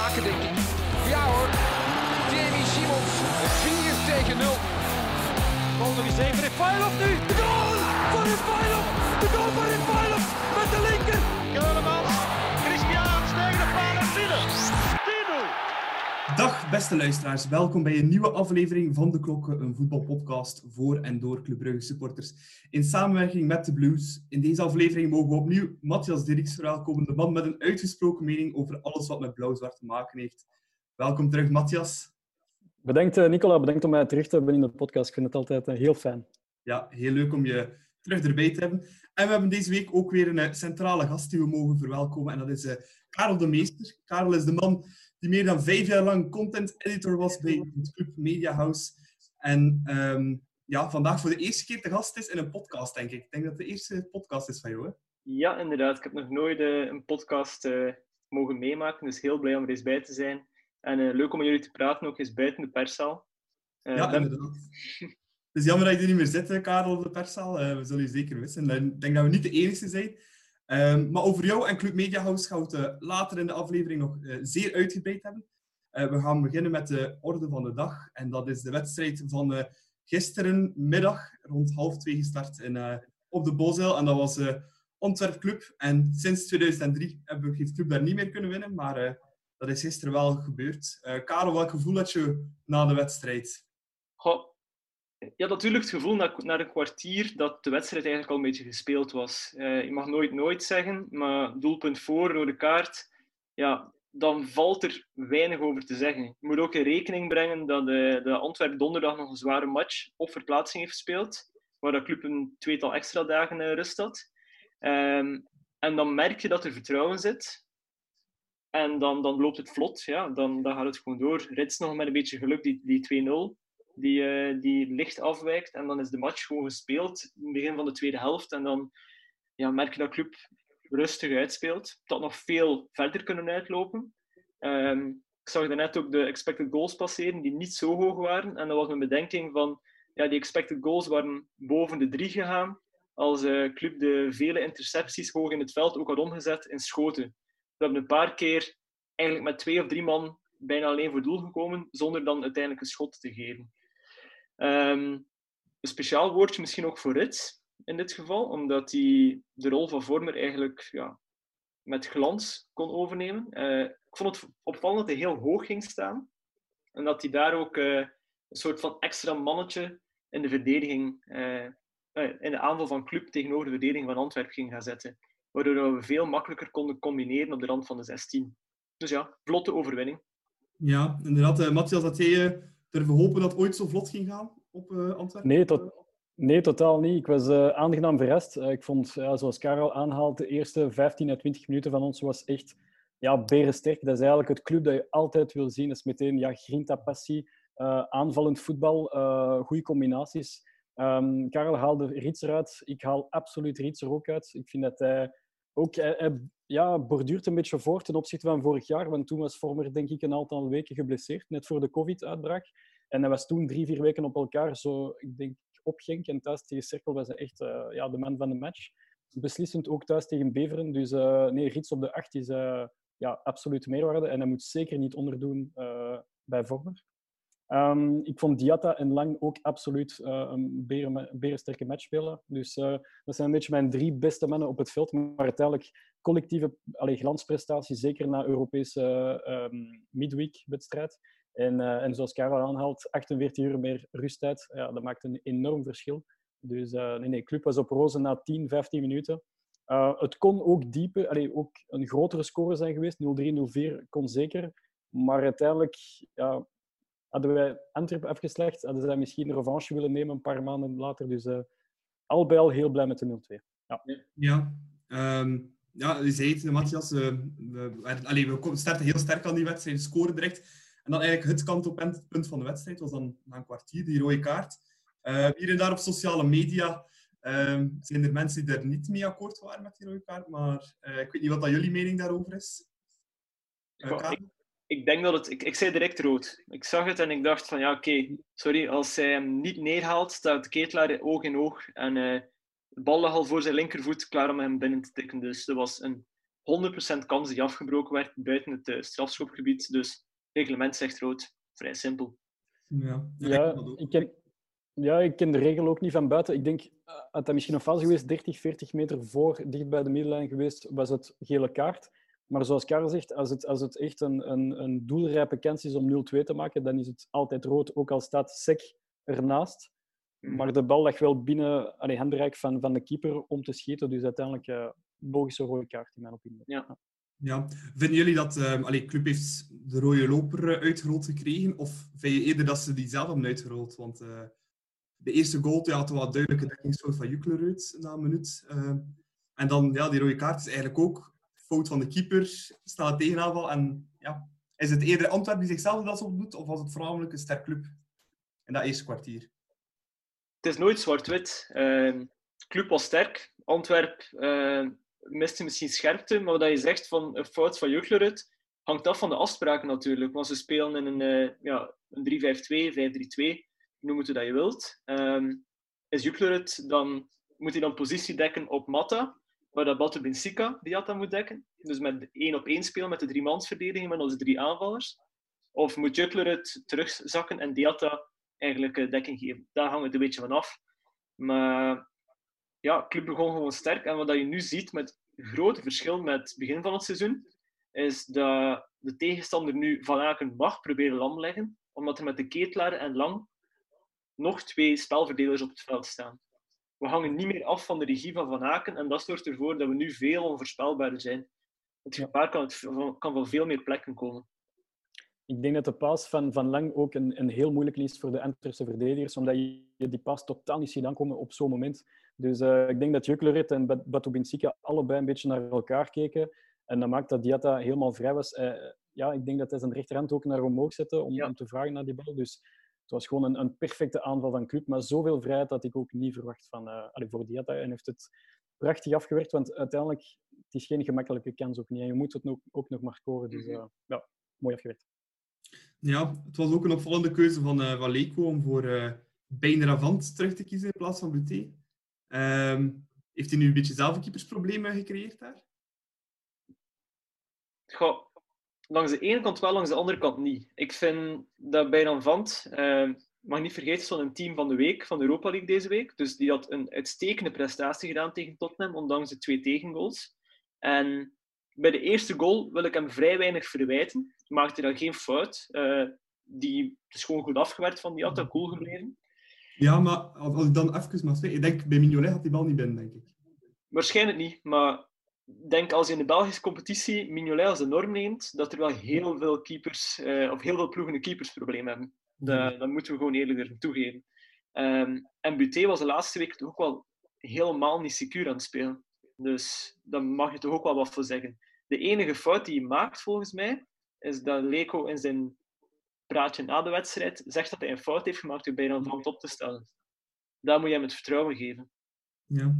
maken, denk ik. Ja hoor, Jamie Simons, 4 tegen 0. Goal nog eens even, Refailov nu! De goal van Refailov! De goal van Refailov met de linker! Dag beste luisteraars, welkom bij een nieuwe aflevering van De Klokken, een voetbalpodcast voor en door Club Brugge supporters in samenwerking met de Blues. In deze aflevering mogen we opnieuw Matthias Dirks verwelkomen, de man met een uitgesproken mening over alles wat met blauw-zwart te maken heeft. Welkom terug, Matthias. Bedankt, eh, Nicola. Bedankt om mij terug te hebben in de podcast. Ik vind het altijd eh, heel fijn. Ja, heel leuk om je terug erbij te hebben. En we hebben deze week ook weer een eh, centrale gast die we mogen verwelkomen. En dat is Karel de Meester. Karel is de man die meer dan vijf jaar lang content editor was bij het Club Media House. En ehm, ja, vandaag voor de eerste keer te gast is in een podcast, denk ik. Ik denk dat het de eerste podcast is van jou, hè? Ja, inderdaad. Ik heb nog nooit eh, een podcast eh, mogen meemaken, dus heel blij om er eens bij te zijn. En eh, leuk om met jullie te praten, ook eens buiten de perszaal. Ja, inderdaad. Het is jammer dat je er niet meer zit, Karel, op de perszaal. We zullen je zeker missen. Ik denk dat we niet de enige zijn. Ehm, maar over jou en Club Media House gaan we het eh, later in de aflevering nog eh, zeer uitgebreid hebben. Eh, we gaan beginnen met de orde van de dag. En dat is de wedstrijd van gisterenmiddag, rond half twee gestart in, op de Bosuil. En dat was Antwerp Club. En sinds 2003 hebben we, heeft Club daar niet meer kunnen winnen. Maar dat is gisteren wel gebeurd. Karel, welk gevoel had je na de wedstrijd? Je had natuurlijk het gevoel na, na een kwartier dat de wedstrijd eigenlijk al een beetje gespeeld was. Eh, je mag nooit nooit zeggen, maar doelpunt voor, rode kaart, ja, dan valt er weinig over te zeggen. Je moet ook in rekening brengen dat de, de Antwerp donderdag nog een zware match op verplaatsing heeft gespeeld, waar de club een tweetal extra dagen eh, rust had. Ehm, en dan merk je dat er vertrouwen zit. En dan, dan loopt het vlot, ja. dan, dan gaat het gewoon door. Rits nog met een beetje geluk, die, die 2-0 die, eh, die licht afwijkt. En dan is de match gewoon gespeeld in het begin van de tweede helft. En dan ja, merk je dat de club rustig uitspeelt. Had nog veel verder kunnen uitlopen. Ehm, ik zag daarnet ook de expected goals passeren, die niet zo hoog waren. En dat was mijn bedenking van, ja, die expected goals waren boven de drie gegaan. Als de club de vele intercepties hoog in het veld ook had omgezet in schoten. We hebben een paar keer eigenlijk met twee of drie man bijna alleen voor doel gekomen, zonder dan uiteindelijk een schot te geven. Ehm, een speciaal woordje misschien ook voor Rits in dit geval, omdat hij de rol van Vormer eigenlijk ja, met glans kon overnemen. Eh, ik vond het opvallend dat hij heel hoog ging staan en dat hij daar ook eh, een soort van extra mannetje in de verdediging, eh, in de aanval van club tegenover de verdediging van Antwerpen ging gaan zetten. Waardoor we veel makkelijker konden combineren op de rand van de 16. Dus ja, vlotte overwinning. Ja, inderdaad. Matthias, had jij durven hopen dat ooit zo vlot ging gaan op eh, Antwerpen? Nee, nee, totaal niet. Ik was eh, aangenaam verrast. Eh, ik vond, ja, zoals Karel aanhaalt, de eerste 15 à 20 minuten van ons was echt ja, berensterk. Dat is eigenlijk het club dat je altijd wil zien. Dat is meteen ja, grinta, passie, aanvallend voetbal, goede combinaties. Ehm, Karel haalde Rits eruit. Ik haal absoluut Rits er ook uit. Ik vind dat hij ook... Hij, hij, ja, borduurt een beetje voor ten opzichte van vorig jaar. Want toen was Vormer denk ik een aantal weken geblesseerd, net voor de COVID-uitbraak. En hij was toen drie, vier weken op elkaar zo, ik denk, op. En thuis tegen Cirkel was hij echt eh, ja, de man van de match. Beslissend ook thuis tegen Beveren. Dus eh, nee, Rits op de acht is eh, ja, absoluut meerwaarde. En hij moet zeker niet onderdoen eh, bij Vormer. Ehm, ik vond Diatta en Lang ook absoluut eh, een beren, berensterke match spelen. Dus eh, dat zijn een beetje mijn drie beste mannen op het veld. Maar uiteindelijk collectieve allee, glansprestatie, zeker na Europese ehm, midweek-wedstrijd. En, eh, en zoals Karel aanhaalt, 48 uur meer rusttijd, ja, dat maakt een enorm verschil. Dus nee, nee, club was op roze na 10, 15 minuten. Het kon ook dieper, allee, ook een grotere score zijn geweest. 0-3, 0-4 kon zeker. Maar uiteindelijk ja, hadden wij Antwerpen afgeslecht. Hadden zij misschien een revanche willen nemen een paar maanden later. Dus uh, al bij al heel blij met de 0-2. Ja. Ja, um, ja je zei het, Matthias. Uh, we, allee, we starten heel sterk aan die wedstrijd, scoren direct. En dan eigenlijk het kantelpunt van de wedstrijd was dan na een kwartier, die rode kaart. Uh, hier en daar op sociale media uh, zijn er mensen die er niet mee akkoord waren met die rode kaart. Maar uh, ik weet niet wat dat jullie mening daarover is. Uh, ik, ik, denk dat het... Ik, ik zei direct rood. Ik zag het en ik dacht van ja, oké, okay, sorry. Als hij hem niet neerhaalt, staat Ketelaar oog in oog. En uh, de bal lag al voor zijn linkervoet, klaar om hem binnen te tikken. Dus dat was een 100% kans die afgebroken werd buiten het uh, strafschopgebied. Dus reglement zegt rood. Vrij simpel. Ja, Ja, ik ken, ja, ik ken de regel ook niet van buiten. Ik denk, eh, had dat misschien een fase geweest, 30, 40 meter voor, dicht bij de middenlijn geweest, was het gele kaart. Maar zoals Karel zegt, als het, als het echt een, een, een doelrijpe kans is om 0-2 te maken, dan is het altijd rood, ook al staat Sek ernaast. Mhm. Maar de bal lag wel binnen allee, handbereik van, van de keeper om te schieten. Dus uiteindelijk uh, logische rode kaart in mijn opinie. Ja. Ja. Vinden jullie dat allee, club heeft de rode loper uitgerold gekregen? Of vind je eerder dat ze die zelf hebben uitgerold? Want uh, de eerste goal ja, had een wat duidelijke dekkingsfout van Jukler uit na een minuut. Uh, en dan ja, die rode kaart is eigenlijk ook fout van de keeper, staat tegenaanval. En ja, is het eerder Antwerpen die zichzelf dat zo doet? Of was het voornamelijk een sterk club in dat eerste kwartier? Het is nooit zwart-wit. Uh, club was sterk. Antwerp uh, miste misschien scherpte, maar wat je zegt van een fout van Juklerud hangt af van de afspraken natuurlijk. Want ze spelen in een, uh, ja, een 3-5-2, 5-3-2, noem het hoe dat je wilt. Um, is Juklerud, dan moet hij dan positie dekken op Matta, waar dat Batte Benfica die Jatta moet dekken. Dus met één op één spelen met de driemansverdediging met onze drie aanvallers. Of moet Juklerud terugzakken en Diatta eigenlijk uh, dekking geven. Daar hangt het een beetje van af. Maar ja, club begon gewoon sterk. En wat je nu ziet met grote verschil met het begin van het seizoen, is dat de tegenstander nu Van Aken mag proberen lam leggen, omdat er met de Ketelaar en Lang nog twee spelverdelers op het veld staan. We hangen niet meer af van de regie van Van Aken en dat zorgt ervoor dat we nu veel onvoorspelbaarder zijn. Het gevaar kan, het, kan van veel meer plekken komen. Ik denk dat de paas van Van Lang ook een, een heel moeilijk is voor de Antwerpse verdedigers, omdat je die paas totaal niet ziet aankomen op zo'n moment. Dus uh, ik denk dat Juklerit en Batu Binsika allebei een beetje naar elkaar keken. En dat maakt dat Diatta helemaal vrij was. Uh, ja, ik denk dat hij zijn rechterhand ook naar omhoog zette om, ja. om te vragen naar die bal. Dus het was gewoon een, een, perfecte aanval van Club. Maar zoveel vrijheid had ik ook niet verwacht van, uh, allez, voor Diatta. En heeft het prachtig afgewerkt, want uiteindelijk het is geen gemakkelijke kans ook niet. En je moet het ook, ook nog maar scoren. Dus ja, mooi afgewerkt. Ja, het was ook een opvallende keuze van, uh, van Leco om voor uh, Bijneravant terug te kiezen in plaats van Buté. Um, heeft hij nu een beetje zelf keepersproblemen gecreëerd daar? Goh, langs de ene kant wel, langs de andere kant niet. Ik vind dat Bijneravant, uh, mag niet vergeten, zo'n team van de week van de Europa League deze week. Dus die had een uitstekende prestatie gedaan tegen Tottenham, ondanks de twee tegengoals. En bij de eerste goal wil ik hem vrij weinig verwijten. Maakte dan geen fout. Uh, die is gewoon goed afgewerkt van die had cool gebleven. Ja, maar als ik dan even mag zeggen, ik denk bij Mignolet had die bal niet binnen, denk ik. Waarschijnlijk niet, maar denk als je in de Belgische competitie Mignolet als de norm neemt, dat er wel heel veel keepers, uh, of heel veel ploegen een keepersprobleem hebben. Dat, dat moeten we gewoon eerlijk toegeven. Um, en Buté was de laatste week toch ook wel helemaal niet secuur aan het spelen. Dus daar mag je toch ook wel wat voor zeggen. De enige fout die hij maakt, volgens mij, is dat Leco in zijn praatje na de wedstrijd zegt dat hij een fout heeft gemaakt door bijna op te stellen. Daar moet je hem het vertrouwen geven. Ja.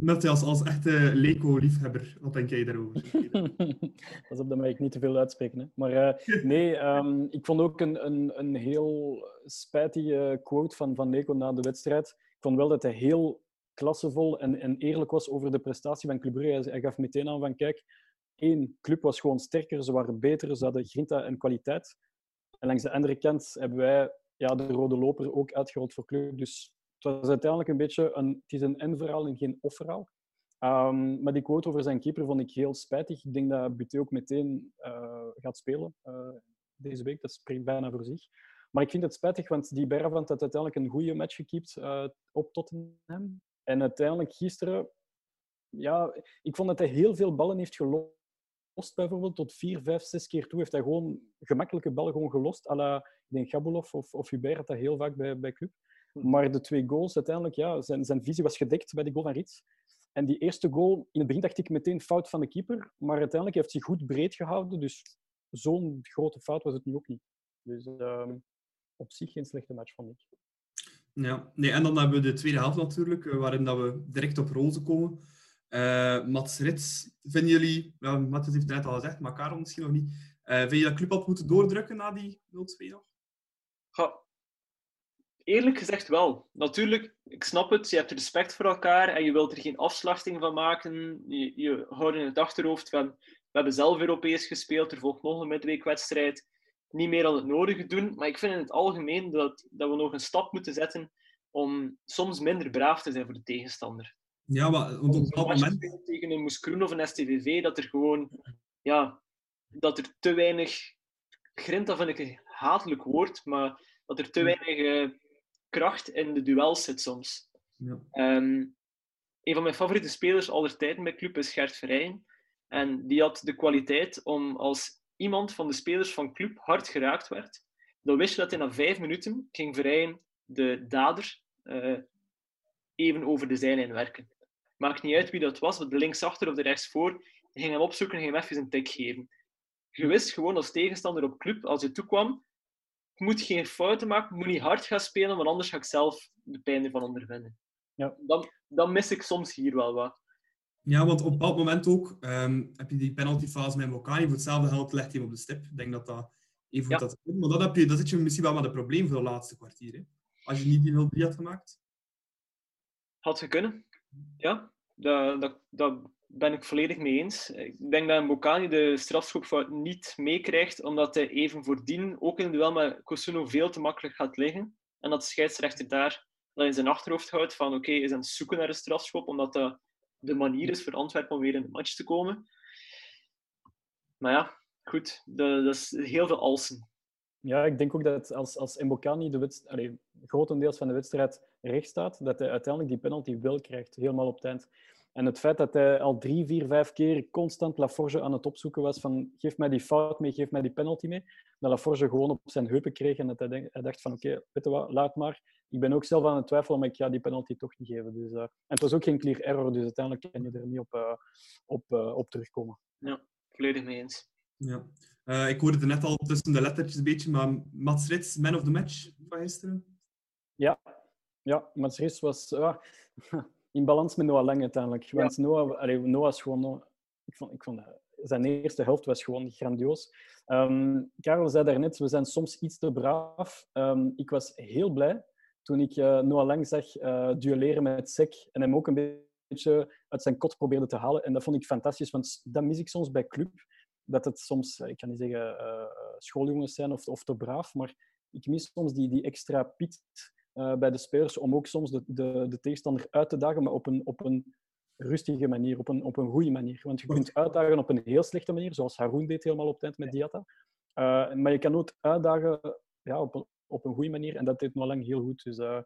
Matthias, als echte Leco-liefhebber, wat denk jij daarover? Pas op, dat mag ik niet te veel uitspreken. Hè. Maar uh, nee, um, ik vond ook een, een, een heel spijtige quote van, van Leco na de wedstrijd. Ik vond wel dat hij heel klassevol en, en eerlijk was over de prestatie van Club Brugge. Hij gaf meteen aan van, kijk, één, club was gewoon sterker, ze waren beter, ze hadden grinta en kwaliteit. En langs de andere kant hebben wij ja, de rode loper ook uitgerold voor club. Dus het was uiteindelijk een beetje een, het is een en-verhaal en geen of-verhaal. Um, maar die quote over zijn keeper vond ik heel spijtig. Ik denk dat Buté ook meteen uh, gaat spelen uh, deze week. Dat spreekt bijna voor zich. Maar ik vind het spijtig, want die Berravant had uiteindelijk een goede match gekiept uh, op Tottenham. En uiteindelijk gisteren, ja, ik vond dat hij heel veel ballen heeft gelost. Bijvoorbeeld tot vier, vijf, zes keer toe heeft hij gewoon gemakkelijke ballen gewoon gelost. À la, ik denk Gabulov of, of Hubert had dat heel vaak bij, bij Club. Maar de twee goals, uiteindelijk, ja, zijn, zijn visie was gedekt bij de goal van Rits. En die eerste goal, in het begin dacht ik meteen fout van de keeper. Maar uiteindelijk heeft hij goed breed gehouden. Dus zo'n grote fout was het nu ook niet. Dus uh, op zich geen slechte match, vond ik. Ja, nee, en dan hebben we de tweede helft natuurlijk, waarin dat we direct op roze komen. Uh, Mats Rits, vinden jullie, ja, Mats heeft het net al gezegd, maar Karel misschien nog niet. Uh, vind je dat Club had moeten doordrukken na die 0-2 nog? Ja. Eerlijk gezegd wel. Natuurlijk, ik snap het, je hebt respect voor elkaar en je wilt er geen afslachting van maken. Je, je houdt in het achterhoofd, hebben, we hebben zelf Europees gespeeld, er volgt nog een midweekwedstrijd. Niet meer dan het nodige doen, maar ik vind in het algemeen dat, dat we nog een stap moeten zetten om soms minder braaf te zijn voor de tegenstander. Ja, maar op dat moment... tegen een Moeskroen of een STVV, dat er gewoon, ja, dat er te weinig, grind, dat vind ik een hatelijk woord, maar dat er te weinig eh, kracht in de duels zit soms. Ja. Ehm, een van mijn favoriete spelers aller tijden bij Club is Gert Verheyen. En die had de kwaliteit om als iemand van de spelers van Club hard geraakt werd, dan wist je dat hij na vijf minuten ging Verheyen de dader eh, even over de zijlijn werken. Maakt niet uit wie dat was, of de linksachter of de rechtsvoor. Ging hem opzoeken en ging hem even een tik geven. Je wist gewoon als tegenstander op club, als je toekwam, ik moet geen fouten maken, ik moet niet hard gaan spelen, want anders ga ik zelf de pijn ervan ondervinden. Ja. Dan, dan mis ik soms hier wel wat. Ja, want op dat moment ook ehm, heb je die penaltyfase met Mokani. Voor hetzelfde geld legt hij hem op de stip. Ik denk dat dat even Ja. gekund. Maar dan, heb je, dan zit je misschien wel met een probleem voor de laatste kwartier. Hè? Als je niet die 0-3 had gemaakt. Had ze kunnen. Ja, dat, dat, dat ben ik volledig mee eens. Ik denk dat Mbokani de strafschopfout niet meekrijgt, omdat hij even voordien ook in het duel met Kosuno veel te makkelijk gaat liggen. En dat de scheidsrechter daar dat in zijn achterhoofd houdt van oké, is aan het zoeken naar een strafschop, omdat dat de manier is voor Antwerpen om weer in de match te komen. Maar ja, goed, dat, is heel veel alsen. Ja, ik denk ook dat als, als Mbokani de allee, grotendeels van de wedstrijd recht staat, dat hij uiteindelijk die penalty wel krijgt, helemaal op het eind. En het feit dat hij al drie, vier, vijf keer constant Laforge aan het opzoeken was van geef mij die fout mee, geef mij die penalty mee, dat Laforge gewoon op zijn heupen kreeg en dat hij, denk- hij dacht van oké, weet je wat, laat maar. Ik ben ook zelf aan het twijfelen, maar ik ga die penalty toch niet geven. Dus, eh, en het was ook geen clear error, dus uiteindelijk kan je er niet op, eh, op, eh, op terugkomen. Volledig mee eens. Ja. Eh, ik hoorde het net al tussen de lettertjes een beetje, maar Mats Rits, man of the match van gisteren. Ja, ja Mats Ries was ja, in balans met Noah Lang uiteindelijk. Want Noah, allee, Noah is gewoon... Ik vond, ik vond, eh, zijn eerste helft was gewoon grandioos. Ehm Karel zei daarnet, we zijn soms iets te braaf. Ehm, ik was heel blij toen ik eh, Noah Lang zag eh, duelleren met Sek en hem ook een beetje uit zijn kot probeerde te halen. En dat vond ik fantastisch, want dat mis ik soms bij club. Dat het soms, ik kan niet zeggen eh, schooljongens zijn of, of te braaf, maar ik mis soms die, die extra piet eh, bij de spelers om ook soms de, de, de tegenstander uit te dagen, maar op een, op een rustige manier, op een, op een goede manier. Want je kunt uitdagen op een heel slechte manier, zoals Haroon deed helemaal op het eind met Diatta. Eh, maar je kan ook uitdagen ja, op, een, op een goede manier en dat deed Noah Lang heel goed. Dus uh,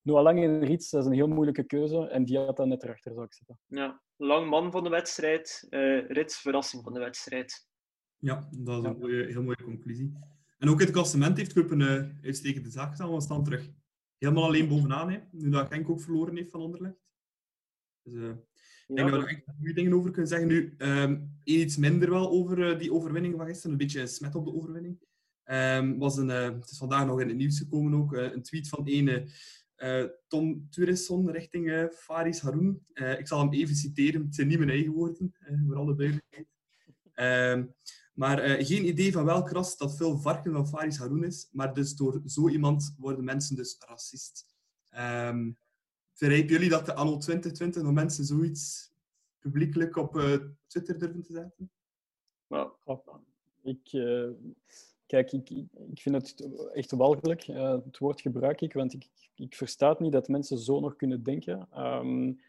Noah Lang en Riets, dat is een heel moeilijke keuze en Diatta net erachter zou ik zetten. Ja, lang man van de wedstrijd, uh, Rits verrassing van de wedstrijd. Ja, dat is een mooie, heel mooie conclusie. En ook in het klassement heeft Club een uh, uitstekende zaak gedaan. We staan terug helemaal alleen bovenaan. Hè. Nu dat Genk ook verloren heeft van Anderlecht. Dus uh, ik denk ja, dat we er echt goede dingen over kunnen zeggen. Nu, um, iets minder wel over uh, die overwinning van gisteren. Een beetje een smet op de overwinning. Um, was een, uh, het is vandaag nog in het nieuws gekomen ook. een tweet van ene Tom Turisson richting Faris Haroun. ik zal hem even citeren. Het zijn niet mijn eigen woorden, voor alle duidelijkheid. Um, maar uh, geen idee van welk ras dat veel varken van Faris Haroun is. Maar dus door zo iemand worden mensen dus racist. Um, verrijpen jullie dat de anno 2020 nog mensen zoiets publiekelijk op uh, Twitter durven te zetten? Nou, ik, uh, kijk, ik, ik vind het echt walgelijk. het woord gebruik ik, want ik, ik versta het niet dat mensen zo nog kunnen denken. Um,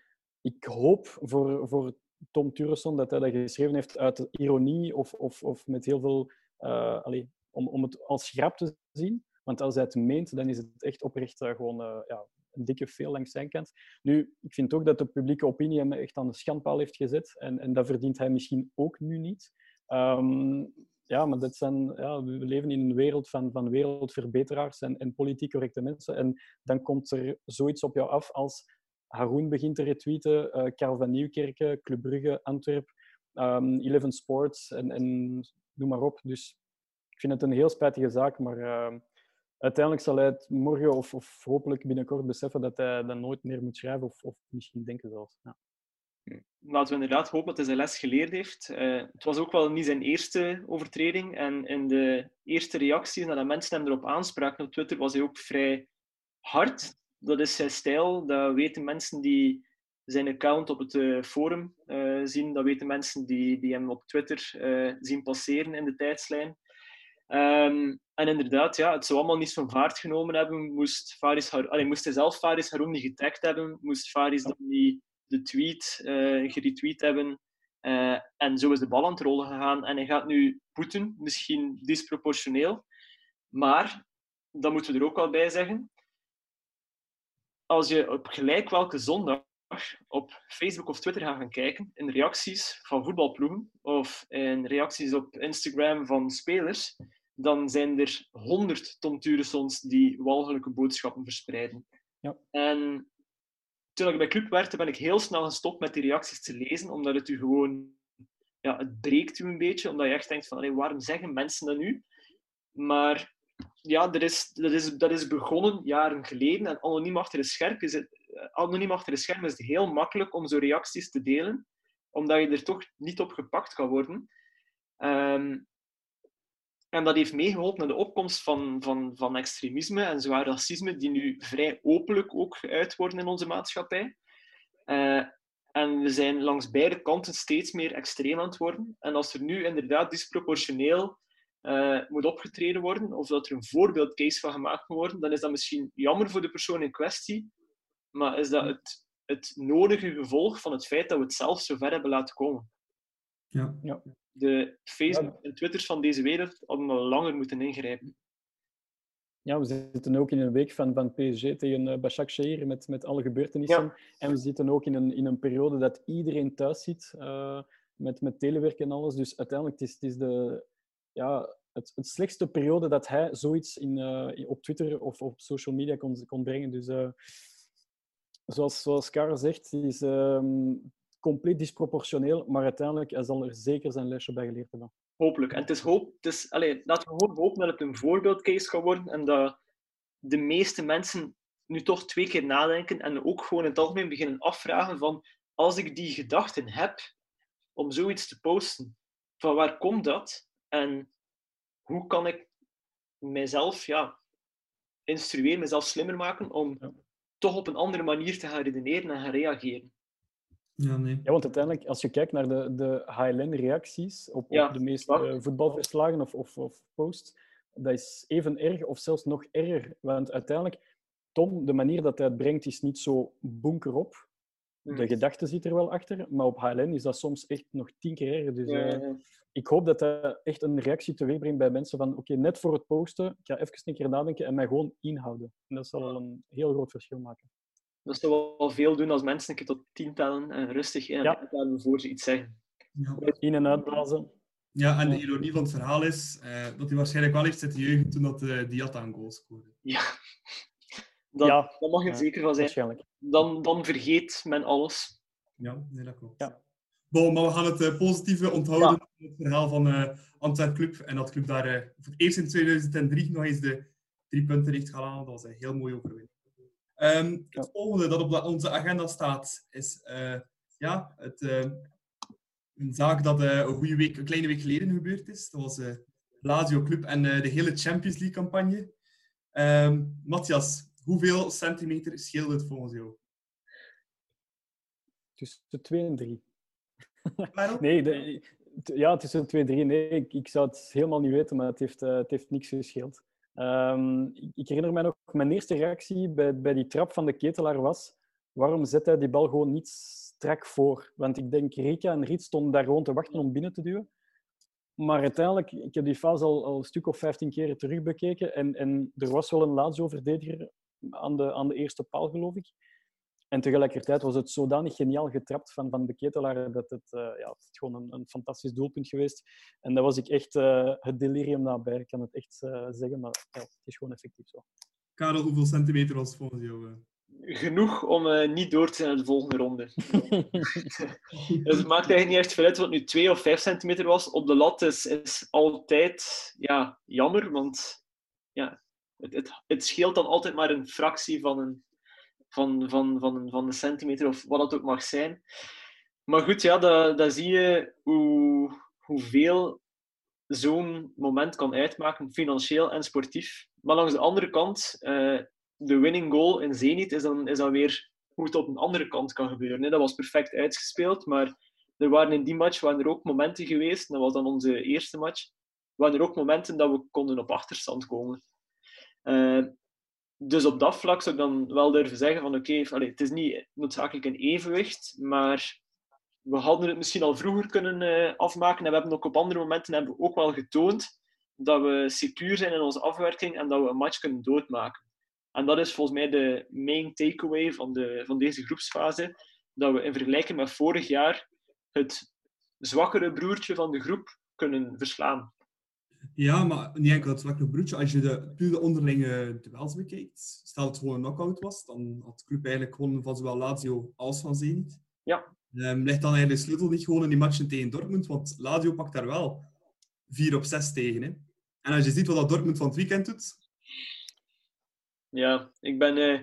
ik hoop voor, voor Tom Turesson dat hij dat geschreven heeft uit ironie of, of, of met heel veel... Uh, om, om het als grap te zien. Want als hij het meent, dan is het echt oprecht uh, gewoon uh, ja, een dikke veel langs zijn kant. Nu, ik vind ook dat de publieke opinie hem echt aan de schandpaal heeft gezet. En, en dat verdient hij misschien ook nu niet. Um, ja, maar dat zijn, ja, we leven in een wereld van, van wereldverbeteraars en, en politiek correcte mensen. En dan komt er zoiets op jou af als Haroon begint te retweeten, uh, Karel van Nieuwkerken, Club Brugge, Antwerp, um, Eleven Sports en, en noem maar op. Dus ik vind het een heel spijtige zaak, maar uh, uiteindelijk zal hij het morgen of, of, hopelijk binnenkort beseffen dat hij dat nooit meer moet schrijven of, of misschien denken zelfs. Ja. Laten we inderdaad hopen dat hij zijn les geleerd heeft. Uh, het was ook wel niet zijn eerste overtreding en in de eerste reacties nadat mensen hem erop aanspraken op Twitter was hij ook vrij hard. Dat is zijn stijl. Dat weten mensen die zijn account op het eh, forum eh, zien. Dat weten mensen die, die hem op Twitter eh, zien passeren in de tijdslijn. Ehm, en inderdaad, ja, het zou allemaal niet zo'n vaart genomen hebben. Moest, Faris Har Allee, moest hij zelf Faris Haroun niet getagd hebben, moest Faris dan niet de tweet uh, geretweet hebben. Uh, en zo is de bal aan het rollen gegaan. En hij gaat nu boeten, misschien disproportioneel. Maar, dat moeten we er ook wel bij zeggen. Als je op gelijk welke zondag op Facebook of Twitter gaat gaan kijken, in reacties van voetbalploegen of in reacties op Instagram van spelers, dan zijn er honderd Tom Turesons die walgelijke boodschappen verspreiden. Ja. En toen ik bij Club werkte, ben ik heel snel gestopt met die reacties te lezen, omdat het u gewoon... Ja, het breekt u een beetje, omdat je echt denkt van, waarom zeggen mensen dat nu? Maar ja, er is, dat, is, dat is begonnen jaren geleden. En anoniem achter de scherm is het, anoniem achter de scherm is het heel makkelijk om zo reacties te delen, omdat je er toch niet op gepakt kan worden. Um, en dat heeft meegeholpen naar de opkomst van, van, van extremisme en zwaar racisme, die nu vrij openlijk ook geuit worden in onze maatschappij. Uh, en we zijn langs beide kanten steeds meer extreem aan het worden. En als er nu inderdaad disproportioneel uh, moet opgetreden worden, of dat er een voorbeeldcase van gemaakt moet worden, dan is dat misschien jammer voor de persoon in kwestie, maar is dat het, het nodige gevolg van het feit dat we het zelf zo ver hebben laten komen. Ja. ja. De Facebook en Twitters van deze wereld hadden al langer moeten ingrijpen. Ja, we zitten ook in een week van, van PSG tegen uh, Bashak Shehir met, met alle gebeurtenissen. Ja. En we zitten ook in een, in een periode dat iedereen thuis zit, uh, met, met telewerk en alles. Dus uiteindelijk het is het is de, ja, het, het slechtste periode dat hij zoiets in, uh, op Twitter of op social media kon, kon brengen. Dus zoals, zoals Karel zegt, is um, compleet disproportioneel, maar uiteindelijk hij zal er zeker zijn lesje bij geleerd hebben. Hopelijk. En het is hoop, het is, allez, laten we hopen dat het een voorbeeldcase gaat worden en dat de meeste mensen nu toch twee keer nadenken en ook gewoon in het algemeen beginnen afvragen van als ik die gedachten heb om zoiets te posten, van waar komt dat? En hoe kan ik mijzelf ja, instrueren, mezelf slimmer maken om Ja. toch op een andere manier te gaan redeneren en gaan reageren? Ja, nee. Ja, want uiteindelijk, als je kijkt naar de, de HLN-reacties op, Ja, op de meeste eh, voetbalverslagen of, of, of posts, dat is even erg of zelfs nog erger. Want uiteindelijk, Tom, de manier dat hij het brengt, is niet zo bunker op. Hmm. De gedachte zit er wel achter, maar op HLN is dat soms echt nog tien keer erger. Dus Ja, eh, ja. ik hoop dat hij echt een reactie teweeg brengt bij mensen van oké, net voor het posten, ik ga even een keer nadenken en mij gewoon inhouden. En dat zal wel een heel groot verschil maken. Dat zou wel veel doen als mensen een keer tot tien tellen en rustig in en Ja. voor ze iets zeggen. Ja. In- en uitblazen. ja, en de ironie van het verhaal is eh, dat hij waarschijnlijk wel heeft zitten juichen toen dat uh, Diatta een goal scoorde. Ja. Dat, Ja. Daar mag je Ja, zeker van zijn. Waarschijnlijk. Dan, dan vergeet men alles. Ja, nee, dat klopt. Ja. Bon, maar we gaan het eh, positieve onthouden van het verhaal van eh Antwerp Club. En dat Club daar eh, voor het eerst in 2003 nog eens de drie punten heeft gehaald. Dat was een heel mooie overwinning. Ehm, het volgende dat op de- onze agenda staat is eh, ja, het, een zaak dat eh, een, goede week, een kleine week geleden gebeurd is. Dat was eh Lazio Club en eh, de hele Champions League campagne. Ehm, Matthias, hoeveel centimeter scheelde het volgens jou? Tussen 2 en 3. Karel? Nee, de, ja, tussen 2 en 3. Nee, ik, ik zou het helemaal niet weten, maar het heeft, eh, het heeft niks gescheeld. Ehm, ik, herinner mij nog, mijn eerste reactie bij, bij die trap van de ketelaar was waarom zet hij die bal gewoon niet strak voor? Want ik denk, Rika en Riet stonden daar gewoon te wachten om binnen te duwen. Maar uiteindelijk, ik heb die fase al, al een stuk of 15 keer terugbekeken en, en er was wel een Lazio-verdediger aan de, aan de eerste paal, geloof ik. En tegelijkertijd was het zodanig geniaal getrapt van, van de ketelaar dat het, eh, ja, het is gewoon een, een fantastisch doelpunt geweest. En daar was ik echt eh, het delirium nabij. Ik kan het echt eh, zeggen, maar ja, het is gewoon effectief zo. Karel, hoeveel centimeter was het volgens jou? Genoeg om eh, niet door te zijn naar de volgende ronde. Dus het maakt eigenlijk niet echt veel uit wat nu 2 of 5 centimeter was. Op de lat is, is altijd ja, jammer, want ja, het, het, scheelt dan altijd maar een fractie van een, van, van, van, van een centimeter of wat het ook mag zijn. Maar goed, ja, dan, zie je hoe, hoeveel zo'n moment kan uitmaken, financieel en sportief. Maar langs de andere kant, eh, de winning goal in Zenit is dan, is dan weer hoe het op een andere kant kan gebeuren. Dat was perfect uitgespeeld, maar er waren in die match waren er ook momenten geweest, dat was dan onze eerste match, waren er ook momenten dat we konden op achterstand komen. Uh, dus op dat vlak zou ik dan wel durven zeggen van oké, het is niet noodzakelijk een evenwicht, maar we hadden het misschien al vroeger kunnen uh, afmaken en we hebben ook op andere momenten hebben we ook wel getoond dat we secuur zijn in onze afwerking en dat we een match kunnen doodmaken. En dat is volgens mij de main takeaway van, de, van deze groepsfase, dat we in vergelijking met vorig jaar het zwakkere broertje van de groep kunnen verslaan. Ja, maar niet enkel het zwakke broertje. Als je de, puur de onderlinge duels bekijkt, stel het gewoon een knockout was, dan had de club eigenlijk gewonnen van zowel Lazio als van Zenit. Ja. Um, ligt dan eigenlijk de sleutel niet gewoon in die matchen tegen Dortmund, want Lazio pakt daar wel 4 op 6 tegen. Hè? En als je ziet wat dat Dortmund van het weekend doet... Ja, ik ben, uh,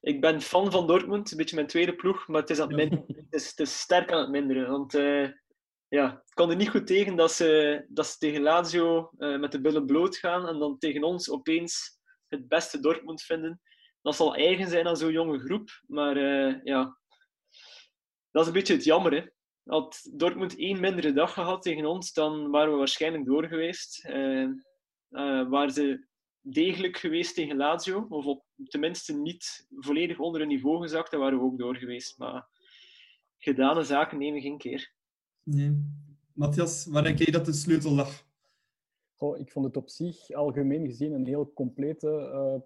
ik ben fan van Dortmund, een beetje mijn tweede ploeg, maar het is, aan het, is, het is sterk aan het minderen. Want uh, ja, ik kan er niet goed tegen dat ze, dat ze tegen Lazio uh, met de billen bloot gaan en dan tegen ons opeens het beste Dortmund vinden. Dat zal eigen zijn aan zo'n jonge groep, maar ja, dat is een beetje het jammer. Hè. Had Dortmund één mindere dag gehad tegen ons, dan waren we waarschijnlijk door geweest. Uh, waren ze degelijk geweest tegen Lazio, of op, tenminste niet volledig onder een niveau gezakt, dan waren we ook door geweest. Maar gedane zaken nemen geen keer. Nee. Matthias, waar denk jij dat de sleutel lag? Oh, ik vond het op zich algemeen gezien een heel complete uh,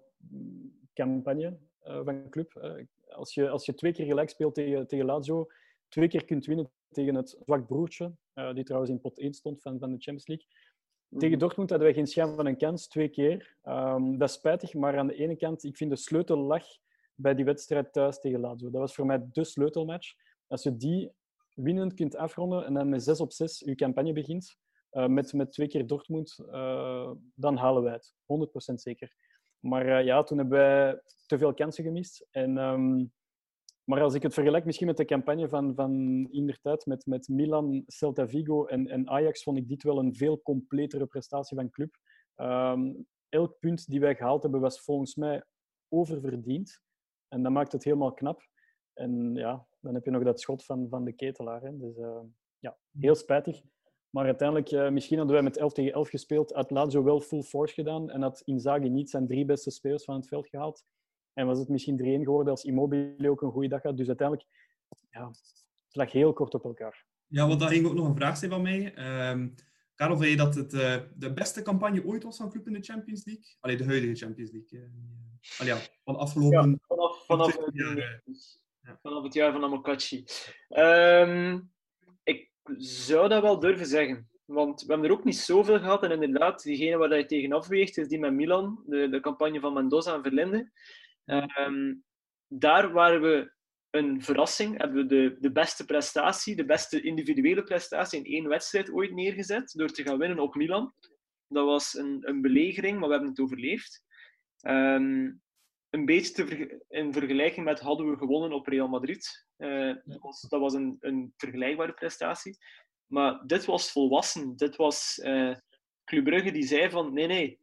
campagne van een club. als, je, als je twee keer gelijk speelt tegen, tegen Lazio, twee keer kunt winnen tegen het zwak broertje, uh, die trouwens in pot 1 stond van, van de Champions League. Mhm. Tegen Dortmund hadden wij geen schijn van een kans, twee keer. Um, dat is spijtig, maar aan de ene kant, ik vind de sleutel lag bij die wedstrijd thuis tegen Lazio. Dat was voor mij de sleutelmatch. Als je die winnend kunt afronden en dan met 6 op 6 je campagne begint, uh, met, met twee keer Dortmund, uh, dan halen wij het. 100% zeker. Maar ja, toen hebben wij te veel kansen gemist. En um, maar als ik het vergelijk misschien met de campagne van, van in der tijd met, met Milan, Celta Vigo en, en Ajax, vond ik dit wel een veel completere prestatie van club. Um, elk punt die wij gehaald hebben was volgens mij oververdiend. En dat maakt het helemaal knap. En ja, dan heb je nog dat schot van, van de ketelaar. Hè. Dus uh, ja, heel spijtig. Maar uiteindelijk, uh, misschien hadden wij met 11 tegen 11 gespeeld, had Lazio wel full force gedaan en had Inzaghi niet zijn drie beste spelers van het veld gehaald. En was het misschien 3-1 geworden als Immobile ook een goede dag had. Dus uiteindelijk, ja, het lag heel kort op elkaar. Ja, want daar ging ook nog een vraag zijn van mij. Um, Karel, vind je dat het uh, de beste campagne ooit was van club in de Champions League? Allee, de huidige Champions League. Uh, Allee, ja, van afgelopen... Ja, vanaf, vanaf, ja. Vanaf het jaar van Amokachi. Um, ik zou dat wel durven zeggen. Want we hebben er ook niet zoveel gehad. En inderdaad, diegene waar je tegen afweegt, is die met Milan. De, de campagne van Mendoza en Verlinde. Um, daar waren we een verrassing. Hebben we de, de beste prestatie, de beste individuele prestatie in één wedstrijd ooit neergezet. Door te gaan winnen op Milan. Dat was een, een belegering, maar we hebben het overleefd. Um, een beetje te in vergelijking met hadden we gewonnen op Real Madrid. Uh, dat was, dat was een, een, vergelijkbare prestatie. Maar dit was volwassen. Dit was uh, Club Brugge die zei van nee, nee,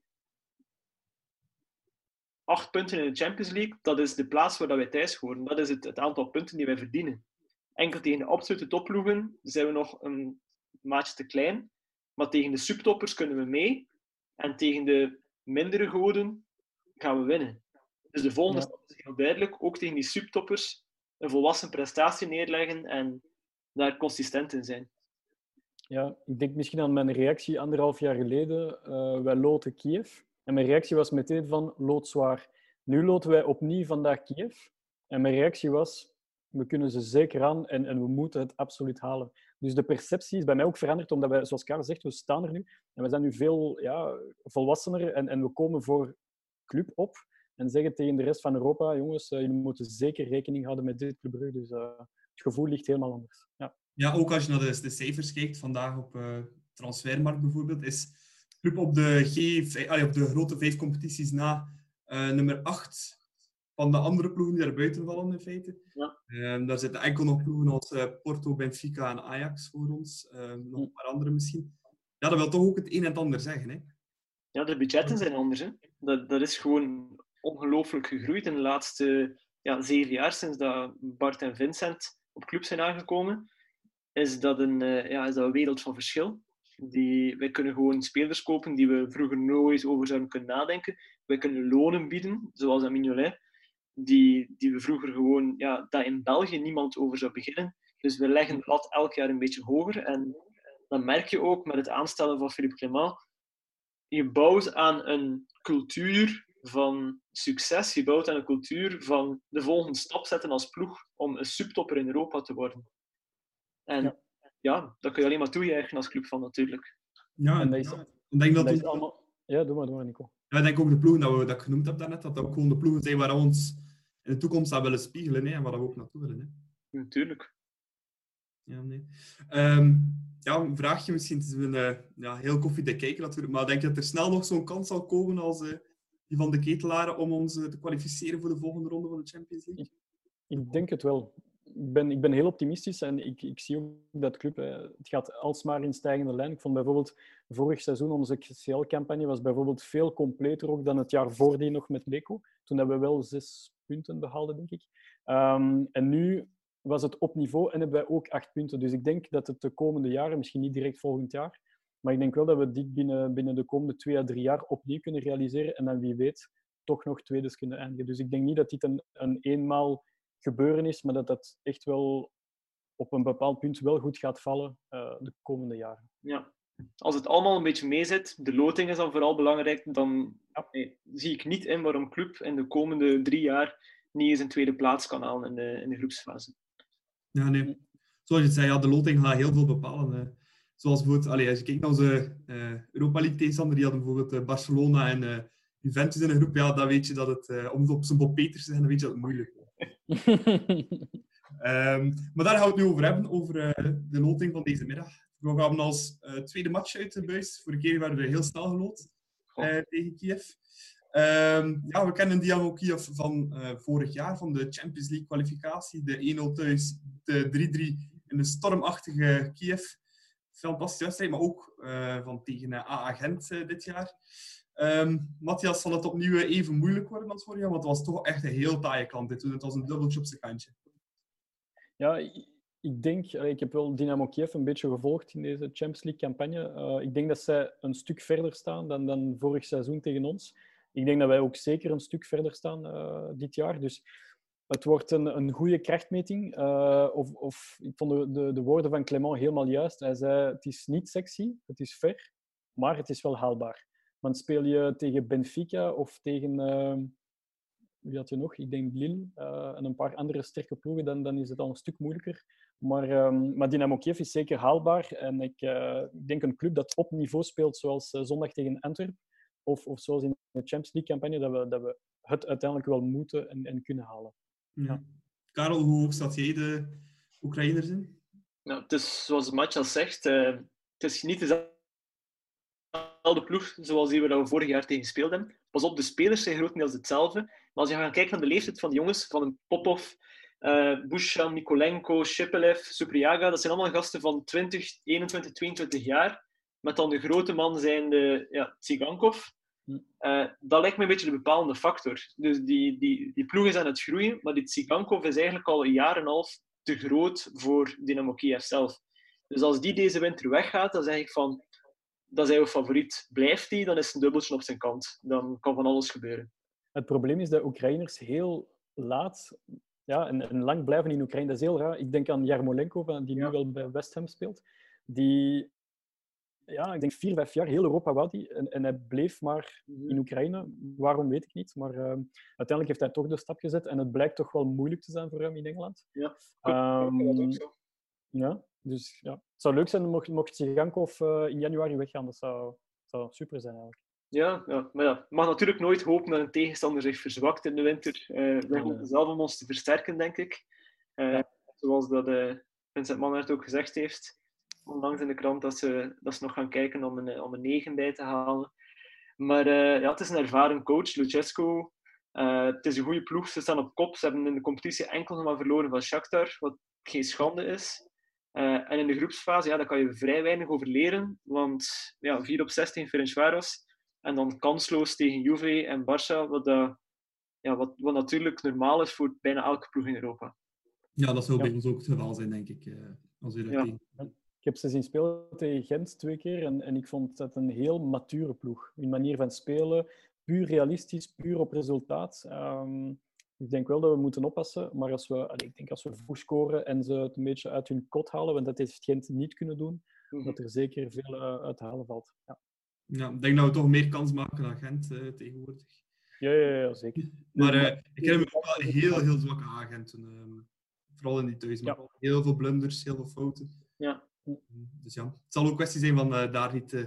acht punten in de Champions League, dat is de plaats waar wij thuis horen. Dat is het, het aantal punten die wij verdienen. Enkel tegen de absolute topploegen zijn we nog een maatje te klein. Maar tegen de subtoppers kunnen we mee. En tegen de mindere goden gaan we winnen. Dus de volgende stap is heel duidelijk. Ook tegen die subtoppers een volwassen prestatie neerleggen en daar consistent in zijn. Ja, ik denk misschien aan mijn reactie anderhalf jaar geleden. Uh, wij loten Kiev. En mijn reactie was meteen van loodzwaar. Nu loten wij opnieuw vandaag Kiev. En mijn reactie was, we kunnen ze zeker aan en, en we moeten het absoluut halen. Dus de perceptie is bij mij ook veranderd, omdat wij, zoals Karel zegt, we staan er nu. En we zijn nu veel ja, volwassener en, en we komen voor club op en zeggen tegen de rest van Europa, jongens, uh, jullie moeten zeker rekening houden met dit club. Dus uh, het gevoel ligt helemaal anders. Ja, ja ook als je naar de, de cijfers kijkt, vandaag op uh, transfermarkt bijvoorbeeld, is club op de, G, allee, op de grote vijf competities na uh, nummer 8 van de andere ploegen die daar buiten vallen in feite. Ja. Um, daar zitten enkel nog ploegen als uh, Porto, Benfica en Ajax voor ons. Um, nog een paar andere misschien. Ja, dat wil toch ook het een en het ander zeggen. Hè? Ja, de budgetten zijn anders. Hè? Dat, dat is gewoon ongelooflijk gegroeid in de laatste ja, zeven jaar sinds dat Bart en Vincent op club zijn aangekomen. Is dat een, uh, ja, is dat een wereld van verschil. Die, wij kunnen gewoon spelers kopen die we vroeger nooit over zouden kunnen nadenken. Wij kunnen lonen bieden, zoals aan Mignolet, die, die we vroeger gewoon, ja, dat in België niemand over zou beginnen. Dus we leggen het lat elk jaar een beetje hoger. En dan merk je ook met het aanstellen van Philippe Clement, je bouwt aan een cultuur van succes. Je bouwt aan een cultuur van de volgende stap zetten als ploeg om een subtopper in Europa te worden. En ja, ja dat kun je alleen maar toejuichen als club van natuurlijk. Ja, en is, ik denk dat, dat is allemaal... Ja, doe maar, doe maar, Nico. Ja, ik denk ook de ploegen dat, we, dat ik genoemd heb daarnet, dat dat ook gewoon de ploegen zijn waar we ons in de toekomst aan willen spiegelen hè, en waar we ook naartoe willen. Hè. Natuurlijk. Ja, nee. Um, ja, een vraagje misschien. Het is een uh, ja, heel koffiedik kijken natuurlijk, maar denk je dat er snel nog zo'n kans zal komen als uh, die van de ketelaren om ons uh, te kwalificeren voor de volgende ronde van de Champions League? Ik, denk het wel. Ik ben, ik ben heel optimistisch en ik, ik zie ook dat club, het gaat alsmaar in stijgende lijn. Ik vond bijvoorbeeld vorig seizoen onze CL-campagne was bijvoorbeeld veel completer ook dan het jaar voordien nog met Leco. Toen hebben we wel zes punten behaald, denk ik. Um, en nu was het op niveau en hebben wij ook acht punten. Dus ik denk dat het de komende jaren, misschien niet direct volgend jaar, maar ik denk wel dat we dit binnen, binnen de komende twee à drie jaar opnieuw kunnen realiseren en dan wie weet toch nog tweede kunnen eindigen. Dus ik denk niet dat dit een, een eenmaal gebeuren is, maar dat dat echt wel op een bepaald punt wel goed gaat vallen uh, de komende jaren. Ja, als het allemaal een beetje meezit, de loting is dan vooral belangrijk, dan ja. nee, zie ik niet in waarom club in de komende drie jaar niet eens een tweede plaats kan halen in de, in de groepsfase. Ja, nee. Zoals je zei, ja, de loting gaat heel veel bepalen. Uh, zoals bijvoorbeeld, allee, als je kijkt naar onze uh, Europa League tegenstander, die hadden bijvoorbeeld uh, Barcelona en uh, Juventus in een groep, ja, dan weet je dat het, om het op zijn Bob Peters te zeggen, dan weet je dat het moeilijk is. um, maar daar gaan we het nu over hebben, over de loting van deze middag. We gaan als tweede match uit de buis. Vorige keer werden we heel snel geloot tegen Kiev. Um, ja, we kennen Dynamo Kiev van uh, vorig jaar, van de Champions League kwalificatie. De 1-0 thuis, de 3-3 in de stormachtige Kiev. Fantastische wedstrijd, maar ook uh, van tegen AA Gent dit jaar. Um, Matthias, zal het opnieuw even moeilijk worden als vorig jaar? Want het was toch echt een heel taaie klant dit. Het was een dubbeltje op zijn kantje. Ja, ik denk, ik heb wel Dynamo Kiev een beetje gevolgd in deze Champions League campagne. ik denk dat zij een stuk verder staan dan, dan vorig seizoen tegen ons ik denk dat wij ook zeker een stuk verder staan dit jaar. Dus het wordt een, een goede krachtmeting. Uh, of, of, ik vond de, de, de, woorden van Clement helemaal juist. Hij zei, het is niet sexy, het is ver, maar het is wel haalbaar. Want speel je tegen Benfica of tegen... Uh, wie had je nog? Ik denk Lille en een paar andere sterke ploegen, dan, dan is het al een stuk moeilijker. Maar, um, maar Dynamo Kiev is zeker haalbaar. En ik, ik denk een club dat op niveau speelt, zoals zondag tegen Antwerpen of, of zoals in de Champions League-campagne, dat we, dat we het uiteindelijk wel moeten en, en kunnen halen. Ja. Karel, hoe hoog staat jij de Oekraïners in? Nou, het is zoals Matja zegt, uh, het is niet dezelfde ploeg zoals die we dat vorig jaar tegen gespeeld hebben. Pas op, de spelers zijn grotendeels hetzelfde. Maar als je gaat kijken naar de leeftijd van de jongens, van een Popov, uh, Bushan, Nikolenko, Shipelev, Supriaga, dat zijn allemaal gasten van 20, 21, 22 jaar. Met dan de grote man zijn de ja, Tsigankov. Uh, dat lijkt me een beetje de bepalende factor. Dus die, die, die ploeg is aan het groeien, maar die Tsigankov is eigenlijk al een jaar en een half te groot voor Dynamo Kiev zelf. Dus als die deze winter weggaat, dan zeg ik van, dat is jouw favoriet. Blijft die, dan is het een dubbeltje op zijn kant. Dan kan van alles gebeuren. Het probleem is dat Oekraïners heel laat ja, en, en lang blijven in Oekraïne. Dat is heel raar. Ik denk aan Jarmolenko, die nu wel bij West Ham speelt. Die ja, ik denk vier, vijf jaar, heel Europa wou hij. En, en, hij bleef maar mhm. in Oekraïne. Waarom weet ik niet. Maar uh, uiteindelijk heeft hij toch de stap gezet. En het blijkt toch wel moeilijk te zijn voor hem in Engeland. Ja, um, ja dus ja. Het zou leuk zijn mocht, mocht Tsigankov uh, in januari weggaan. Dat zou, zou super zijn eigenlijk. Ja, ja, maar ja, mag natuurlijk nooit hopen dat een tegenstander zich verzwakt in de winter. Uh, wij hopen zelf om ons te versterken, denk ik. Ja. Zoals dat Vincent Manhart ook gezegd heeft onlangs in de krant dat ze, dat ze nog gaan kijken om een, om een negen bij te halen. Maar uh, ja, het is een ervaren coach, Lucescu. Uh, het is een goede ploeg, ze staan op kop. Ze hebben in de competitie enkel nog maar verloren van Shakhtar, wat geen schande is. Uh, en in de groepsfase, ja, daar kan je vrij weinig over leren. Want ja, 4 op 16 Ferencvaros. En dan kansloos tegen Juve en Barça, wat dat ja, wat, wat natuurlijk normaal is voor bijna elke ploeg in Europa. Ja, dat zou Ja. bij ons ook het geval zijn, denk ik. eh, als we dat Ja. Ik heb ze zien spelen tegen Gent twee keer en, en ik vond dat een heel mature ploeg. Hun manier van spelen, puur realistisch, puur op resultaat. Ehm, ik denk wel dat we moeten oppassen, maar als we, allee, ik denk als we vroeg scoren en ze het een beetje uit hun kot halen, want dat heeft Gent niet kunnen doen, Mhm. dat er zeker veel eh, uit te halen valt. Ja, Ja, ik denk dat we toch meer kans maken dan Gent eh, tegenwoordig. ja, ja, ja, zeker. Maar eh, ik herinner me ook wel heel, heel zwakke agenten. ehm, vooral in die thuismatch. Heel veel blunders, heel veel fouten. Ja. Dus ja, het zal ook kwestie zijn van eh, daar niet eh,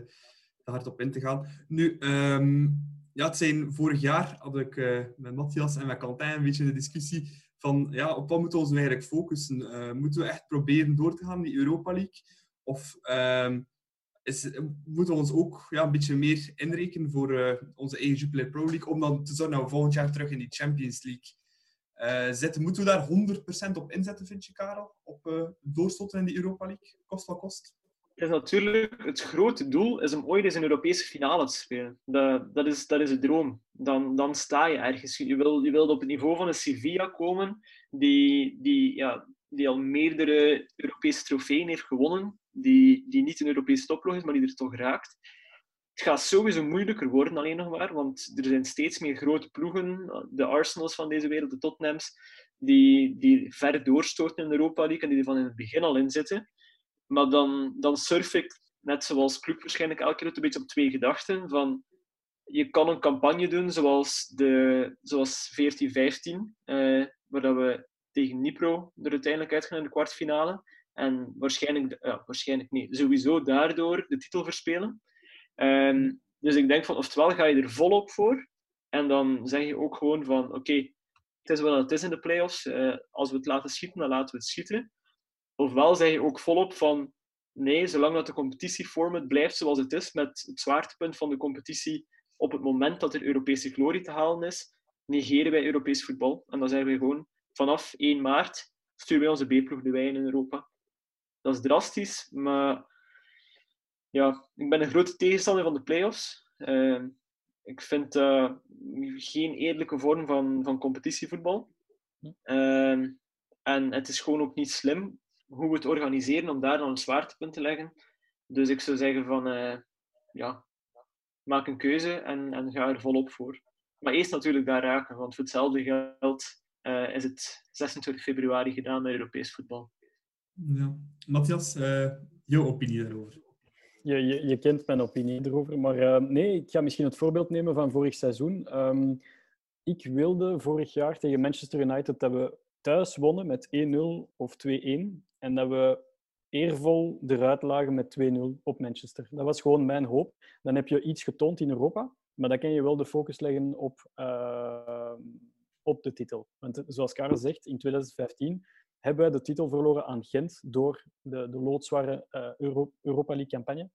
te hard op in te gaan. Nu, ehm, ja, het zijn vorig jaar had ik eh, met Matthias en met Quentin een beetje de discussie van ja, op wat moeten we ons nu eigenlijk focussen? Eh, moeten we echt proberen door te gaan in die Europa League? Of ehm, is, moeten we ons ook ja, een beetje meer inrekenen voor eh, onze eigen Jupiler Pro League, om dan te zorgen dat we volgend jaar terug in die Champions League zitten? Moeten we daar 100% op inzetten, vind je, Karel? Op eh doorstoten in die Europa League, kost wat kost? Het is natuurlijk het grote doel is om ooit eens een Europese finale te spelen. Dat, is, dat is de droom. Dan, dan sta je ergens. Je wil, je wil op het niveau van een Sevilla komen, die, die, ja, die al meerdere Europese trofeeën heeft gewonnen, die, die niet een Europese topploeg is, maar die er toch raakt. Het gaat sowieso moeilijker worden, alleen nog maar, want er zijn steeds meer grote ploegen, de Arsenals van deze wereld, de Tottenhams, die, die ver doorstoten in de Europa League en die er van in het begin al in zitten. Maar dan, dan surf ik, net zoals club waarschijnlijk elke keer, een beetje op twee gedachten. Van, je kan een campagne doen zoals, de, zoals 14-15, eh, waar we tegen Nipro er uiteindelijk uitgaan in de kwartfinale. En waarschijnlijk, ja, waarschijnlijk niet, sowieso daardoor de titel verspelen. Ehm, dus ik denk van, oftewel ga je er volop voor. En dan zeg je ook gewoon van, oké, het is wel het is in de playoffs. Eh, als we het laten schieten, dan laten we het schieten. Ofwel zeg je ook volop van nee, zolang dat de competitieformat blijft zoals het is, met het zwaartepunt van de competitie op het moment dat er Europese glorie te halen is, negeren wij Europees voetbal. En dan zeggen we gewoon vanaf 1 maart sturen wij onze B-ploeg de wijn in Europa. Dat is drastisch, maar ja, ik ben een grote tegenstander van de play-offs. Uh, ik vind uh, geen eerlijke vorm van, van competitievoetbal. Uh, en het is gewoon ook niet slim hoe we het organiseren om daar dan een zwaartepunt te leggen. Dus ik zou zeggen van, uh, ja, maak een keuze en, en ga er volop voor. Maar eerst natuurlijk daar raken, want voor hetzelfde geld uh, is het 26 februari gedaan met Europees voetbal. Ja. Matthias, jouw opinie daarover? Je, je, kent mijn opinie erover, maar uh, nee, ik ga misschien het voorbeeld nemen van vorig seizoen. Um, ik wilde vorig jaar tegen Manchester United dat we thuis wonnen met 1-0 of 2-1 en dat we eervol eruit lagen met 2-0 op Manchester. Dat was gewoon mijn hoop. Dan heb je iets getoond in Europa, maar dan kan je wel de focus leggen op, uh, op de titel. Want zoals Karel zegt, in 2015 hebben wij de titel verloren aan Gent door de, de loodzware Euro Europa League-campagne.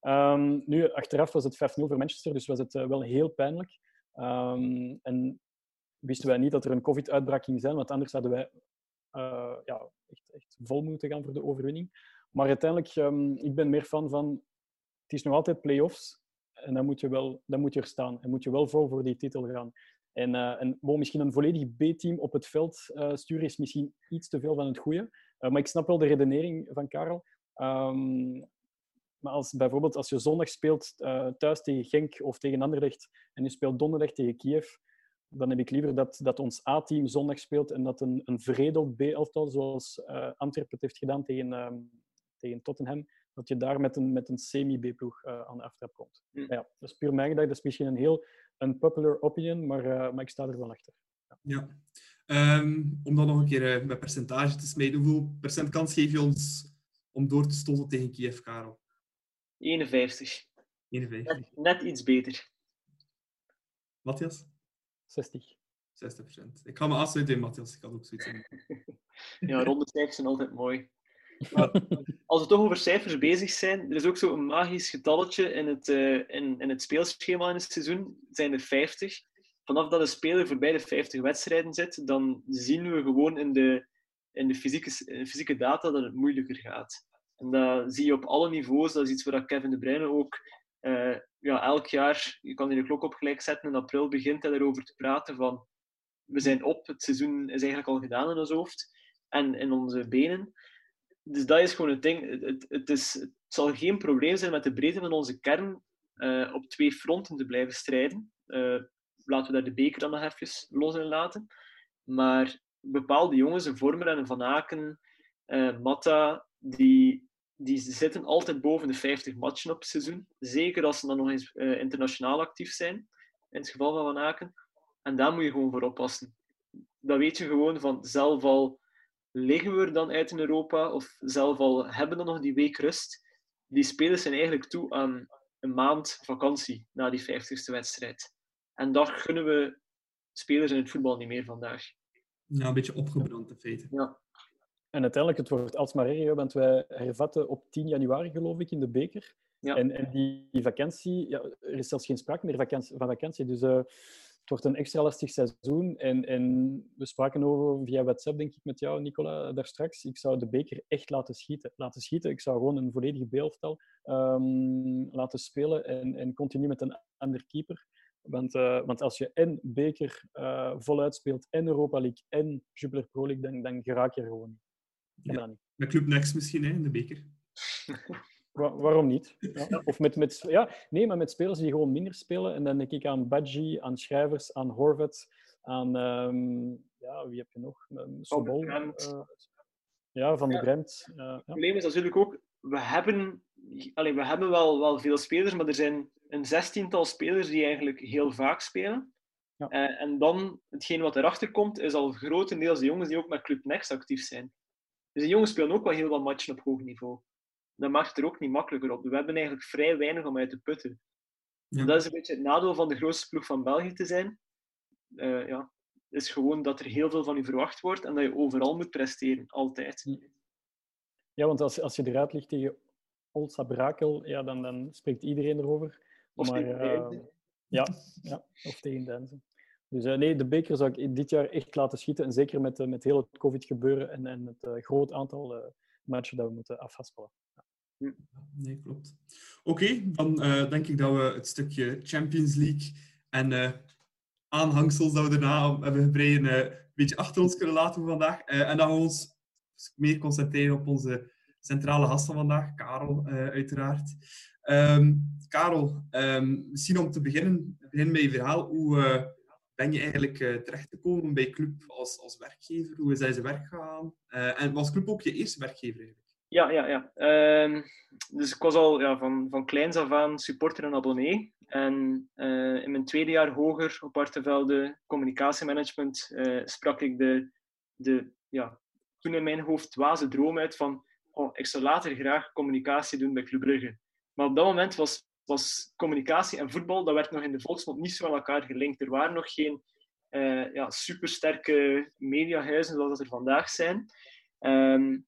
Um, nu, achteraf was het 5-0 voor Manchester, dus was het uh, wel heel pijnlijk. Um, en wisten wij niet dat er een COVID-uitbraak ging zijn, want anders hadden wij uh, ja, echt, echt vol moeten gaan voor de overwinning. Maar uiteindelijk, um, ik ben meer van, het is nog altijd play-offs en dan moet je, wel, dan moet je er staan en moet je wel vol voor die titel gaan. En, uh, en bon, misschien een volledig B-team op het veld uh, sturen is misschien iets te veel van het goede. Maar ik snap wel de redenering van Karel. Maar als, bijvoorbeeld als je zondag speelt uh, thuis tegen Genk of tegen Anderlecht en je speelt donderdag tegen Kiev, dan heb ik liever dat, dat ons A-team zondag speelt en dat een, een veredeld B-elftal, zoals uh, Antwerpen het heeft gedaan tegen, um, tegen Tottenham, dat je daar met een, met een semi-B-ploeg uh, aan de aftrap komt. Mm. Ja, dat is puur mijn gedachte. Dat is misschien een heel unpopular opinion, maar, maar ik sta er wel achter. Ja. ja. Um, om dan nog een keer met percentage te smijten, hoeveel procent kans geef je ons om door te stoten tegen Kiev, Karel? 51. 51. Net, net iets beter. Matthias? 60. 60 procent. Ik ga me afsluiten in Matthias. Ik had ook zoiets in. ja, ronde cijfers zijn altijd mooi. Maar als we toch over cijfers bezig zijn, er is ook zo'n magisch getalletje in het, uh, in, in het speelschema in het seizoen. Het zijn er 50. Vanaf dat een speler voorbij de 50 wedstrijden zit, dan zien we gewoon in de, in de fysieke, in de fysieke data dat het moeilijker gaat. En dat zie je op alle niveaus. Dat is iets waar Kevin De Bruyne ook uh, ja, elk jaar, je kan hier de klok op gelijk zetten, in april begint hij erover te praten van we zijn op, het seizoen is eigenlijk al gedaan in ons hoofd en in onze benen. Dus dat is gewoon het ding. Het, het, is, zal geen probleem zijn met de breedte van onze kern uh, op twee fronten te blijven strijden. Uh, laten we daar de beker dan nog even los in laten. Maar bepaalde jongens, een Vormer en een Van Aken, Matta, die, die zitten altijd boven de 50 matchen op het seizoen. Zeker als ze dan nog eens internationaal actief zijn, in het geval van Van Aken. En daar moet je gewoon voor oppassen. Dat weet je gewoon van zelf al liggen we er dan uit in Europa, of zelf al hebben we nog die week rust. Die spelers zijn eigenlijk toe aan een maand vakantie na die 50ste wedstrijd. En dat gunnen we spelers in het voetbal niet meer vandaag. Ja, een beetje opgebrand in feite. Ja. En uiteindelijk, het wordt alsmaar erger, want wij hervatten op 10 januari, geloof ik, in de beker. Ja. En, en die, die vakantie, ja, er is zelfs geen sprake meer vakantie, van vakantie. Dus uh, het wordt een extra lastig seizoen. En, en we spraken over via WhatsApp, denk ik, met jou, Nicola, daar straks. Ik zou de beker echt laten schieten. Laten schieten. Ik zou gewoon een volledige beelftal um, laten spelen en, en continu met een ander keeper. Want, uh, want als je en beker uh, voluit speelt, en Europa League, en Jupiler Pro League, dan, dan geraak je er gewoon niet. Ja. niet. Met Club Next misschien, hè, in de beker. Waar, waarom niet? Ja. Of met, met, ja, nee, maar met spelers die gewoon minder spelen. En dan denk ik aan Badji, aan Schrijvers, aan Horvat, aan... Um, ja, wie heb je nog? Um, Sobol. Uh, ja, Van de. Bremt. Uh, Het ja. probleem is natuurlijk ook, we hebben, allee, we hebben wel, wel veel spelers, maar er zijn een zestiental spelers die eigenlijk heel vaak spelen. Ja. Eh, en dan, hetgeen wat erachter komt, is al grotendeels de jongens die ook met Club Next actief zijn. Dus die jongens spelen ook wel heel wat matchen op hoog niveau. Dat maakt het er ook niet makkelijker op. We hebben eigenlijk vrij weinig om uit te putten. Ja. Dat is een beetje het nadeel van de grootste ploeg van België te zijn. Eh, ja, is gewoon dat er heel veel van je verwacht wordt en dat je overal moet presteren, altijd. ja, want als, als je eruit ligt tegen Old Brakel, ja, dan, dan spreekt iedereen erover. Of maar, tegen eh, ja, ja, of tegen Denzen. Dus eh, nee, de beker zou ik dit jaar echt laten schieten. En zeker met, eh, met heel het COVID-gebeuren en, en het eh, groot aantal matchen dat we moeten afhaspelen. Nee, klopt. Oké, dan denk ik dat we het stukje Champions League en aanhangsels dat we daarna hebben gebreid een beetje achter ons kunnen laten vandaag. En dat we ons meer concentreren op onze centrale gast van vandaag, Karel, uiteraard. Ehm, Karel, ehm, misschien om te beginnen, begin met je verhaal. Hoe ben je eigenlijk eh, terechtgekomen bij Club als, als werkgever? Hoe is hij zijn werk gegaan? Eh, en was Club ook je eerste werkgever eigenlijk? Ja, ja, ja. Ehm, dus ik was al ja, van, van kleins af aan supporter en abonnee. En eh, in mijn tweede jaar hoger op Artevelde communicatiemanagement sprak ik de, de ja, toen in mijn hoofd dwaze droom uit van oh, ik zou later graag communicatie doen bij Club Brugge. Maar op dat moment was, was communicatie en voetbal, dat werd nog in de volksmond niet zo aan elkaar gelinkt. Er waren nog geen eh, ja, supersterke mediahuizen zoals dat er vandaag zijn. Ehm,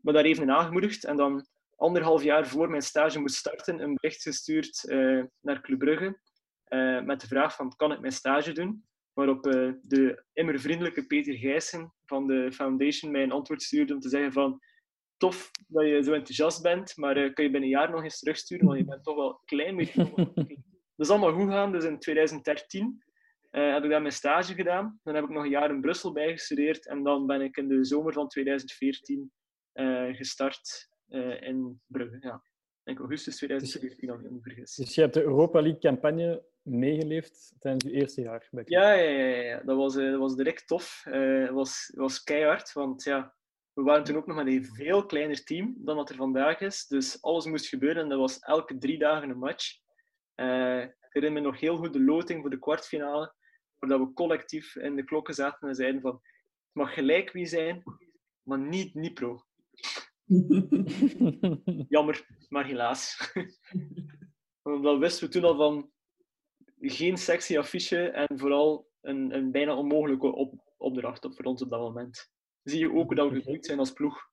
maar daar even aangemoedigd. En dan anderhalf jaar voor mijn stage moest starten, een bericht gestuurd eh, naar Club Brugge. eh, met de vraag van, kan ik mijn stage doen? Waarop de immer vriendelijke Peter Gijssen van de Foundation mij een antwoord stuurde om te zeggen van, tof dat je zo enthousiast bent, maar eh, kun je binnen een jaar nog eens terugsturen, want je bent toch wel een klein beetje... dat is allemaal goed gegaan. Dus in 2013 eh, heb ik daar mijn stage gedaan. Dan heb ik nog een jaar in Brussel bijgestudeerd. En dan ben ik in de zomer van 2014 eh, gestart in Brugge. Ja. Ik denk augustus 2014, als ik me niet vergis. Dus je hebt de Europa League-campagne meegeleefd tijdens je eerste jaar bij. Ja, ja, ja, ja. Dat, was, dat was direct tof. Het was, was keihard, want ja, we waren toen ook nog met een veel kleiner team dan wat er vandaag is. Dus alles moest gebeuren en dat was elke drie dagen een match. Eh, ik herinner me nog heel goed de loting voor de kwartfinale, waar we collectief in de klokken zaten en zeiden van het mag gelijk wie zijn, maar niet Nipro. Jammer, maar helaas. Omdat wisten we toen al van geen sexy affiche en vooral een, een bijna onmogelijke op, opdracht op, voor ons op dat moment. Zie je ook hoe dat we gegroeid zijn als ploeg.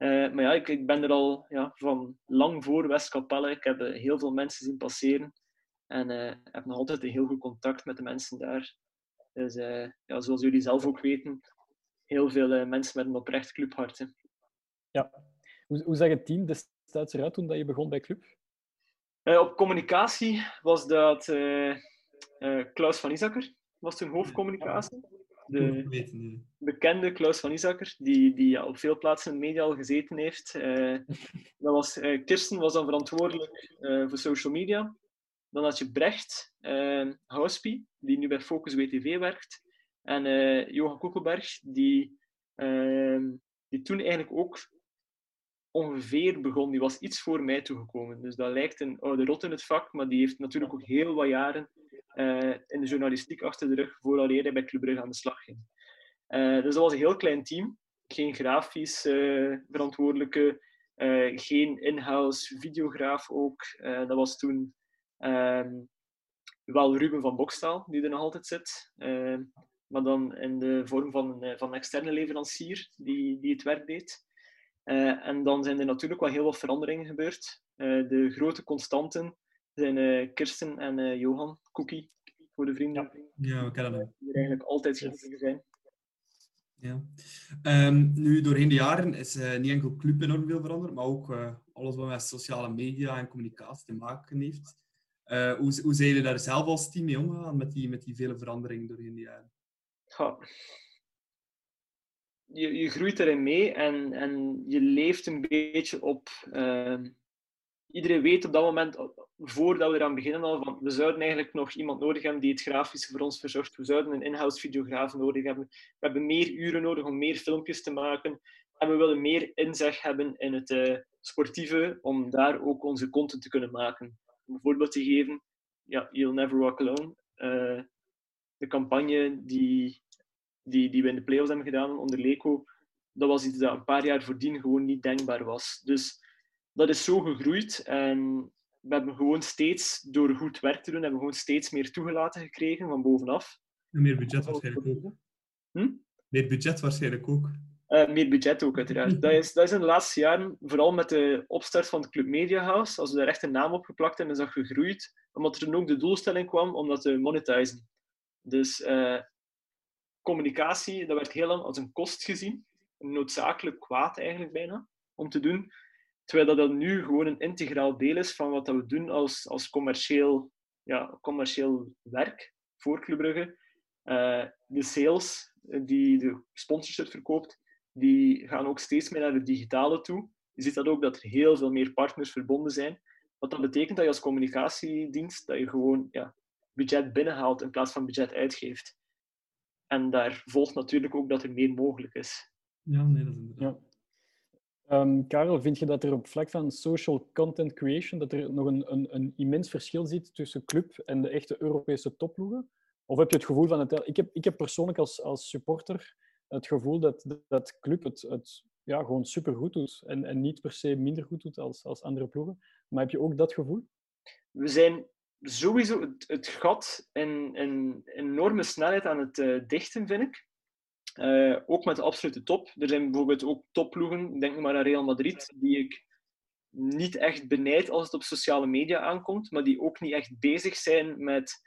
Eh, maar ja, ik, ik ben er al ja, van lang voor Westkapelle. Ik heb eh, heel veel mensen zien passeren. En eh, heb nog altijd een heel goed contact met de mensen daar. Dus ja, zoals jullie zelf ook weten, heel veel mensen met een oprecht clubhart. hè. Hoe, hoe zag het team destijds eruit toen dat je begon bij Club? Op communicatie was dat Klaus van Isakker. was toen hoofdcommunicatie. De, weten, nee. bekende Klaus van Isakker, die, die ja, op veel plaatsen in de media al gezeten heeft. Eh, dat was, eh, Kirsten was dan verantwoordelijk eh, voor social media. Dan had je Brecht uh, Houspie, die nu bij Focus WTV werkt. En Johan Koekelberg, die, ehm, die toen eigenlijk ook ongeveer begon. Die was iets voor mij toegekomen. Dus dat lijkt een oude rot in het vak, maar die heeft natuurlijk ook heel wat jaren eh, in de journalistiek achter de rug, voordat hij bij Club Brugge aan de slag ging. Eh, dus dat was een heel klein team. Geen grafisch eh, verantwoordelijke, geen in-house videograaf ook. Dat was toen ehm, wel Ruben van Bokstaal, die er nog altijd zit. Maar dan in de vorm van een, van een externe leverancier die, die het werk deed. En dan zijn er natuurlijk wel heel wat veranderingen gebeurd. De grote constanten zijn eh, Kirsten en eh, Johan, Cookie, voor de vrienden Ja, we kennen hem. die er eigenlijk altijd gebleven zijn. Ja. Ehm, nu, doorheen de jaren is eh, niet enkel club enorm veel veranderd, maar ook alles wat met sociale media en communicatie te maken heeft. Hoe, hoe zijn jullie daar zelf als team mee omgegaan met die, met die vele veranderingen doorheen de jaren? Ja. Je, je groeit erin mee en, en je leeft een beetje op. ehm, iedereen weet op dat moment, voordat we eraan beginnen, al van we zouden eigenlijk nog iemand nodig hebben die het grafische voor ons verzorgt. We zouden een in-house videograaf nodig hebben. We hebben meer uren nodig om meer filmpjes te maken. En we willen meer inzeg hebben in het eh, sportieve, om daar ook onze content te kunnen maken. Om een voorbeeld te geven, ja, You'll Never Walk Alone. eh, de campagne die, die, die we in de playoffs hebben gedaan onder Leco, dat was iets dat een paar jaar voordien gewoon niet denkbaar was. Dus dat is zo gegroeid en we hebben gewoon steeds, door goed werk te doen, hebben we gewoon steeds meer toegelaten gekregen van bovenaf. En meer budget waarschijnlijk ook. Hm? Meer budget waarschijnlijk ook. Eh, meer budget ook, uiteraard. Dat is, dat is in de laatste jaren, vooral met de opstart van het Club Media House, als we daar echt een naam op geplakt hebben, is dat gegroeid, omdat er dan ook de doelstelling kwam om dat te monetizen. Dus eh, communicatie, dat werd heel lang als een kost gezien, een noodzakelijk kwaad eigenlijk bijna, om te doen. Terwijl dat, dat nu gewoon een integraal deel is van wat dat we doen als, als commercieel, ja, commercieel werk voor Club Brugge. Eh, de sales die de sponsorship verkoopt, die gaan ook steeds meer naar het digitale toe. Je ziet dat ook dat er heel veel meer partners verbonden zijn. Wat dat betekent dat je als communicatiedienst dat je gewoon ja, budget binnenhaalt in plaats van budget uitgeeft. En daar volgt natuurlijk ook dat er meer mogelijk is. Ja, nee, dat is inderdaad. Ja. Ehm, Karel, vind je dat er op vlak van social content creation dat er nog een, een, een immens verschil zit tussen club en de echte Europese topploegen? Of heb je het gevoel van het... Ik heb, ik heb persoonlijk als, als supporter het gevoel dat, dat club het, het ja, gewoon supergoed doet en, en niet per se minder goed doet als, als andere ploegen. Maar heb je ook dat gevoel? We zijn sowieso het, het gat in, in enorme snelheid aan het eh, dichten, vind ik. Eh, ook met de absolute top. Er zijn bijvoorbeeld ook topploegen, denk maar aan Real Madrid, die ik niet echt benijd als het op sociale media aankomt, maar die ook niet echt bezig zijn met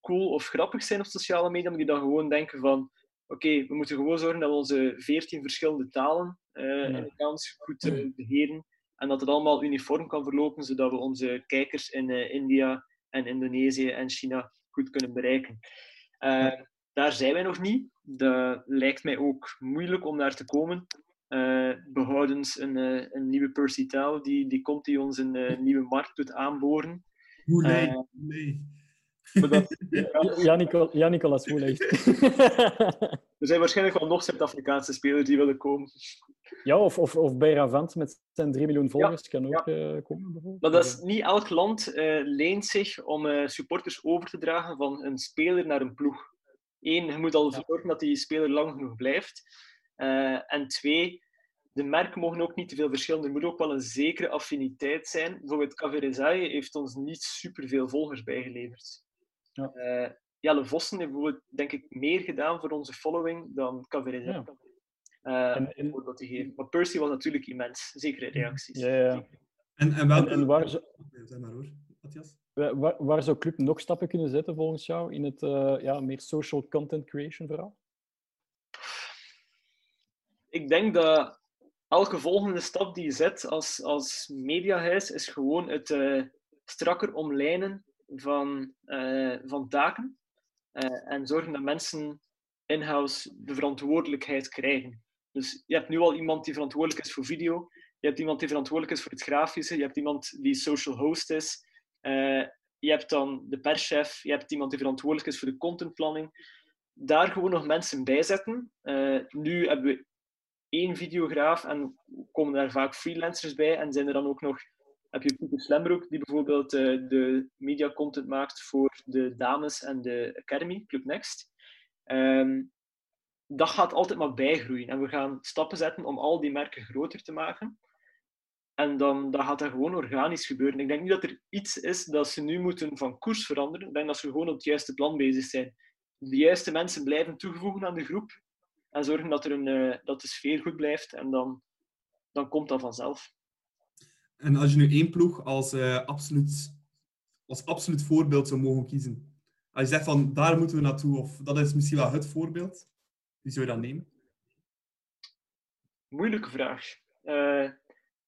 cool of grappig zijn op sociale media, maar die dan gewoon denken van oké, we moeten gewoon zorgen dat we onze veertien verschillende talen eh in de kans goed eh, beheren en dat het allemaal uniform kan verlopen, zodat we onze kijkers in India en Indonesië en China goed kunnen bereiken. Daar zijn wij nog niet. Dat lijkt mij ook moeilijk om daar te komen. Eh, behoudens een, eh, een nieuwe Percy die, die komt die ons een eh, nieuwe markt doet aanboren. Hoe nee, nee. Dat, Ja, ja, Nicolas er zijn waarschijnlijk wel nog Zuid-Afrikaanse spelers die willen komen. ja, of, of, of Beiravant met zijn 3 miljoen volgers kan ook komen, bijvoorbeeld. Maar dat is, niet elk land leent zich om supporters over te dragen van een speler naar een ploeg. Eén, je moet al zorgen dat die speler lang genoeg blijft. Eh, en twee, de merken mogen ook niet te veel verschillen. Er moet ook wel een zekere affiniteit zijn. Bijvoorbeeld Caverezaille heeft ons niet superveel volgers bijgeleverd. Ja. Eh, Jelle Vossen heeft bijvoorbeeld, denk ik, meer gedaan voor onze following dan Caverezaille. Ja. Eh, En-. Maar Percy was natuurlijk immens, zeker in reacties. Ja, ja. En, en welke... En, en waar, Ja, Zeg maar hoor, Matthias. Waar, waar zou Club nog stappen kunnen zetten volgens jou in het eh, ja, meer social content creation verhaal? ik denk dat elke volgende stap die je zet als, als mediahuis is gewoon het eh, strakker omlijnen van, eh, van taken. Eh, en zorgen dat mensen in-house de verantwoordelijkheid krijgen. Dus je hebt nu al iemand die verantwoordelijk is voor video. Je hebt iemand die verantwoordelijk is voor het grafische. Je hebt iemand die social host is. Eh, je hebt dan de perschef. Je hebt iemand die verantwoordelijk is voor de contentplanning. Daar gewoon nog mensen bij zetten. Eh, nu hebben we één videograaf en komen daar vaak freelancers bij. En zijn er dan ook nog heb je Pieter Slembroek, die bijvoorbeeld uh, de media content maakt voor de dames en de Academy, Club Next. Ehm, dat gaat altijd maar bijgroeien. En we gaan stappen zetten om al die merken groter te maken. En dan, dan gaat dat gewoon organisch gebeuren. Ik denk niet dat er iets is dat ze nu moeten van koers veranderen. Ik denk dat ze gewoon op het juiste plan bezig zijn. De juiste mensen blijven toegevoegen aan de groep. En zorgen dat, er een, uh, dat de sfeer goed blijft. En dan, dan komt dat vanzelf. En als je nu één ploeg als, uh, absoluut, als absoluut voorbeeld zou mogen kiezen. Als je zegt van daar moeten we naartoe, of dat is misschien wel het voorbeeld, wie zou je dan nemen? Moeilijke vraag. Uh,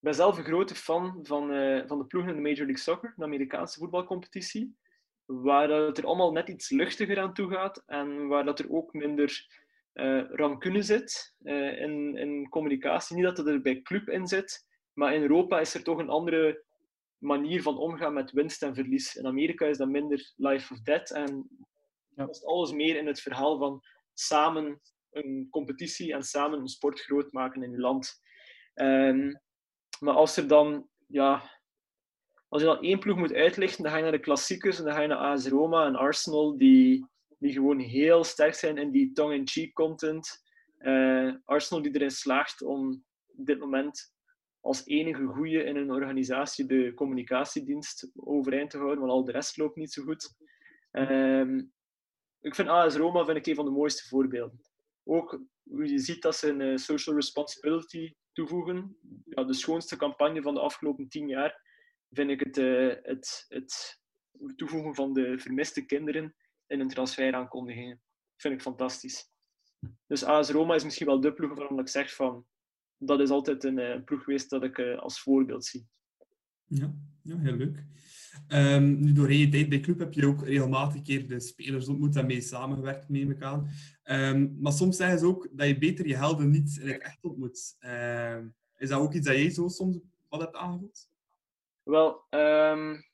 ben zelf een grote fan van, uh, van de ploegen in de Major League Soccer, de Amerikaanse voetbalcompetitie. Waar het er allemaal net iets luchtiger aan toe gaat en waar dat er ook minder uh, rancune zit in, in communicatie. Niet dat het er bij club in zit, maar in Europa is er toch een andere manier van omgaan met winst en verlies. In Amerika is dat minder life of death en ja. is alles meer in het verhaal van samen een competitie en samen een sport groot maken in je land. Um, maar als dan, ja, als je dan één ploeg moet uitlichten, dan ga je naar de klassiekers en dan ga je naar AS Roma en Arsenal, die, die gewoon heel sterk zijn in die tongue-in-cheek content. Uh, Arsenal die erin slaagt om op dit moment als enige goede in een organisatie de communicatiedienst overeind te houden, want al de rest loopt niet zo goed. Um, ik vind AS Roma vind ik een van de mooiste voorbeelden. Ook hoe je ziet dat ze een uh, social responsibility toevoegen. Ja, de schoonste campagne van de afgelopen tien jaar vind ik het, uh, het, het toevoegen van de vermiste kinderen in een transferaankondiging. Vind ik fantastisch. Dus AS Roma is misschien wel de ploeg waarvan ik zeg van dat is altijd een uh, ploeg geweest dat ik uh, als voorbeeld zie. Ja, ja heel leuk. Um, nu, doorheen je tijd bij Club heb je ook regelmatig keer de spelers ontmoet en mee samengewerkt, neem ik aan. Um, maar soms zeggen ze ook dat je beter je helden niet in het echt ontmoet. Uh, is dat ook iets dat jij zo soms wat hebt aangevoeld? Wel, er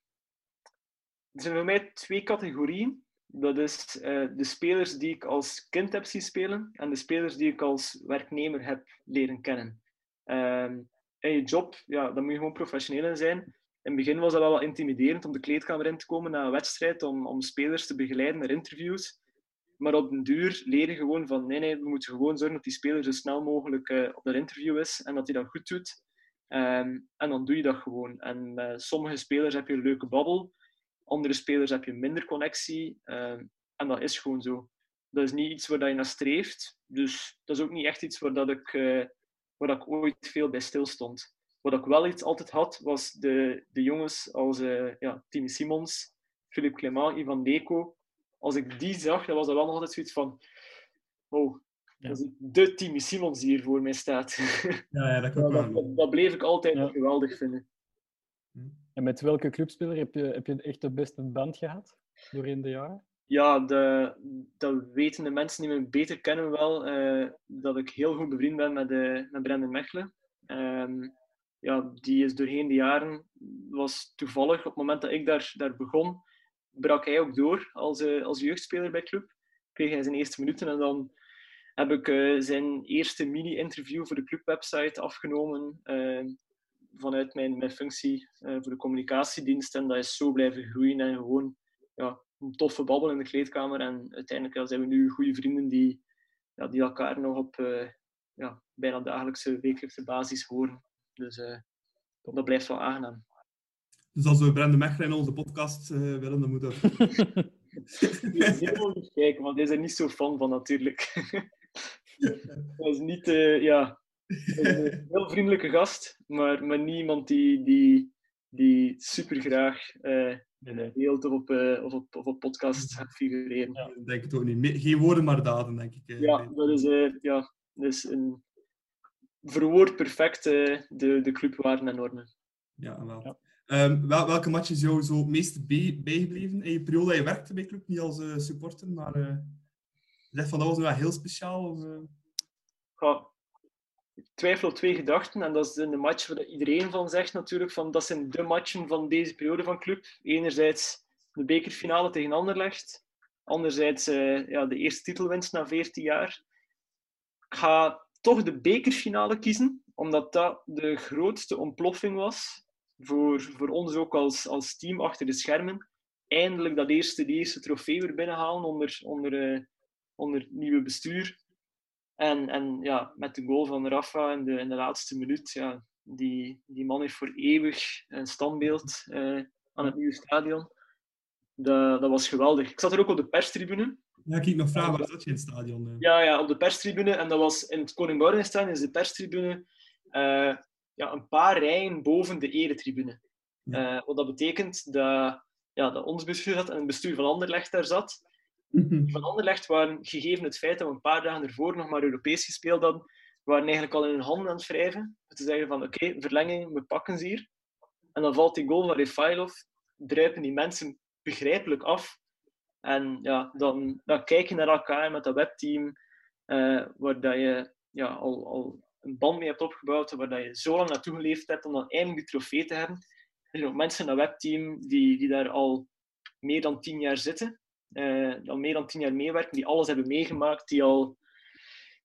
zijn voor mij twee categorieën. Dat is uh, de spelers die ik als kind heb zien spelen en de spelers die ik als werknemer heb leren kennen. In je job, ja, dan moet je gewoon professioneel in zijn. In het begin was dat wel wat intimiderend om de kleedkamer in te komen na een wedstrijd, om, om spelers te begeleiden naar interviews. Maar op den duur leer je gewoon van nee, nee, we moeten gewoon zorgen dat die speler zo snel mogelijk uh, op dat interview is en dat hij dat goed doet. Um, en dan doe je dat gewoon. En uh, sommige spelers heb je een leuke babbel, andere spelers heb je minder connectie. Um, en dat is gewoon zo. Dat is niet iets waar je naar streeft. Dus dat is ook niet echt iets waar, dat ik, uh, waar dat ik ooit veel bij stilstond. Wat ik wel iets altijd had, was de, de jongens als uh, ja, Timmy Simons, Philippe Clement, Ivan Deco. Als ik die zag, dan was dat wel nog altijd zoiets van... Oh, ja. dat is de Timmy Simons die hier voor mij staat. Ja, ja dat, kan dat, dat, dat bleef ik altijd ja. geweldig vinden. En met welke clubspeler heb je, heb je echt de beste band gehad doorheen de jaren? Ja, de, dat weten de mensen die me beter kennen wel, uh, dat ik heel goed bevriend ben met, uh, met Brendan Mechelen. Um, ja, die is doorheen de jaren, was toevallig op het moment dat ik daar, daar begon, brak hij ook door als, uh, als jeugdspeler bij club. Kreeg hij zijn eerste minuten en dan heb ik zijn eerste mini-interview voor de clubwebsite afgenomen vanuit mijn, mijn functie voor de communicatiedienst. En dat is zo blijven groeien en gewoon ja, een toffe babbel in de kleedkamer. En uiteindelijk ja, zijn we nu goede vrienden die, ja, die elkaar nog op ja, bijna dagelijkse, wekelijkse basis horen. Dus uh, dat blijft wel aangenaam. Dus als we Brenda Mechelen in onze podcast uh, willen, dan moet dat... heel niet kijken, want hij is er niet zo fan van natuurlijk. dat is niet, ja... een heel vriendelijke gast, maar, maar niet iemand die, die, die super graag uh, nee, beeld of op, uh, of op, of op podcast gaat figureren. Ja, ik denk het ook niet. Geen woorden, maar daden, denk ik. Ja, dat is, uh, ja, dat is een verwoord perfect uh, de, de clubwaarden en normen. Ja, wel. Ja. Ehm, wel, welke match is jou zo het meest bij- bijgebleven in je periode dat je werkte bij Club? Niet als eh, supporter, maar uh, zeg van dat was nu wel heel speciaal. Of, eh? Ja, ik twijfel op twee gedachten. En dat is de match waar iedereen van zegt natuurlijk. Van, dat zijn de matchen van deze periode van club. Enerzijds de bekerfinale tegen Anderlecht. Anderzijds eh, ja, de eerste titelwinst na 14 jaar. Ik ga toch de bekerfinale kiezen. Omdat dat de grootste ontploffing was. Voor, voor ons ook als, als team achter de schermen. Eindelijk dat eerste, die eerste trofee weer binnenhalen onder, onder, uh, onder nieuwe bestuur. En, en ja, met de goal van Rafa in de, in de laatste minuut, ja, die, die man heeft voor eeuwig een standbeeld uh, aan het nieuwe stadion. Dat, dat was geweldig. Ik zat er ook op de perstribune. Ja, ik nog vragen, waar zat je in het stadion? Ja, ja, op de perstribune. En dat was in het Koning is de perstribune uh, ja, een paar rijen boven de eretribune. Ja. Uh, wat dat betekent dat, ja, dat ons bestuur zat en het bestuur van Anderlecht daar zat. Die van Anderlecht waren, gegeven het feit dat we een paar dagen ervoor nog maar Europees gespeeld hadden, waren eigenlijk al in hun handen aan het wrijven. Te zeggen van, oké, verlenging, we pakken ze hier. En dan valt die goal van Refailov, druipen die mensen begrijpelijk af. En ja, dan, dan kijk je naar elkaar met dat webteam, uh, waar dat je ja, al, al een band mee hebt opgebouwd, waar dat je zo lang naartoe geleefd hebt om dan eindelijk die trofee te hebben. Er zijn mensen in dat webteam die, die daar al meer dan tien jaar zitten uh, al meer dan tien jaar meewerken, die alles hebben meegemaakt, die al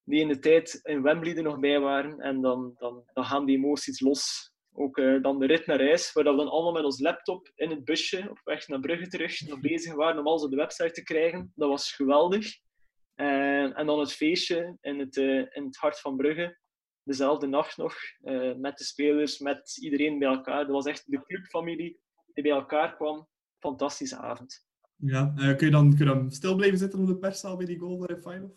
die in de tijd in Wembley nog bij waren. En dan, dan, dan gaan die emoties los. Ook uh, dan de rit naar huis, waar we dan allemaal met ons laptop in het busje op weg naar Brugge terug nog bezig waren om alles op de website te krijgen. Dat was geweldig. Uh, en dan het feestje in het, in het hart van Brugge. Dezelfde nacht nog, met de spelers, met iedereen bij elkaar. Dat was echt de clubfamilie die bij elkaar kwam. Fantastische avond. Ja, uh, kun, je dan, kun je dan stil blijven zitten op de perszaal bij die goal van Refailov?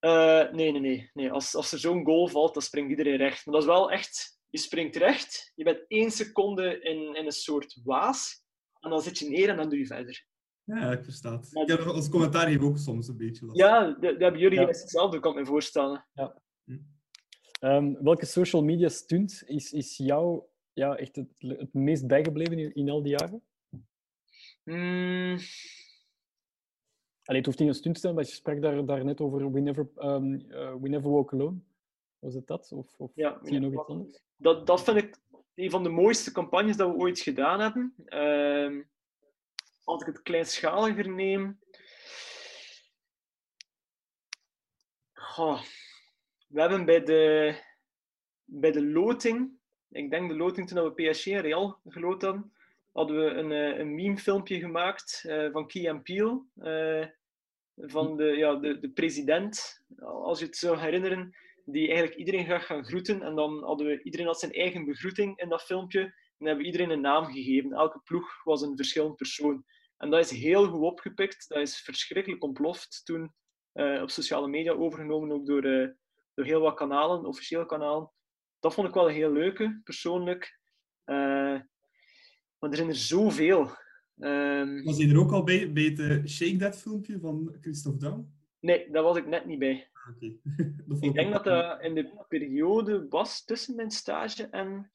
Uh, nee, nee, nee. nee. Als, als er zo'n goal valt, dan springt iedereen recht. Maar dat is wel echt... Je springt recht, je bent één seconde in, in een soort waas, en dan zit je neer en dan doe je verder. Ja, ik versta het. Ik heb als commentaar hier ook soms een beetje last. Ja, dat, dat hebben jullie ja. hetzelfde, kan ik me voorstellen. Ja. Hm. Um, welke social media stunt is, is jou ja, echt het, het meest bijgebleven in, in al die jaren? Mm. Allee, het hoeft niet een stunt te zijn, maar je sprak daar, daar net over We Never, um, uh, we never Walk Alone. Was het dat? Of, of ja, zie je nog iets anders? Dat, dat vind ik een van de mooiste campagnes dat we ooit gedaan hebben. Um, als ik het kleinschaliger neem... Goh. We hebben bij de, bij de loting, ik denk de loting toen we PSG en Real geloot hadden, hadden we een, een meme-filmpje gemaakt uh, van Key and Peele. Uh, van de, ja, de, de president, als je het zou herinneren, die eigenlijk iedereen graag gaan groeten. En dan hadden we, iedereen had zijn eigen begroeting in dat filmpje. En hebben we iedereen een naam gegeven. Elke ploeg was een verschillend persoon. En dat is heel goed opgepikt. Dat is verschrikkelijk ontploft toen uh, op sociale media, overgenomen ook door, door heel wat kanalen, officiële kanalen. Dat vond ik wel een heel leuke, persoonlijk. Maar er zijn er zoveel. Um... Was je er ook al bij, bij het uh, Shake That filmpje van Christophe Daum? Nee, daar was ik net niet bij. Okay. ik denk dat dat in de periode was tussen mijn stage en...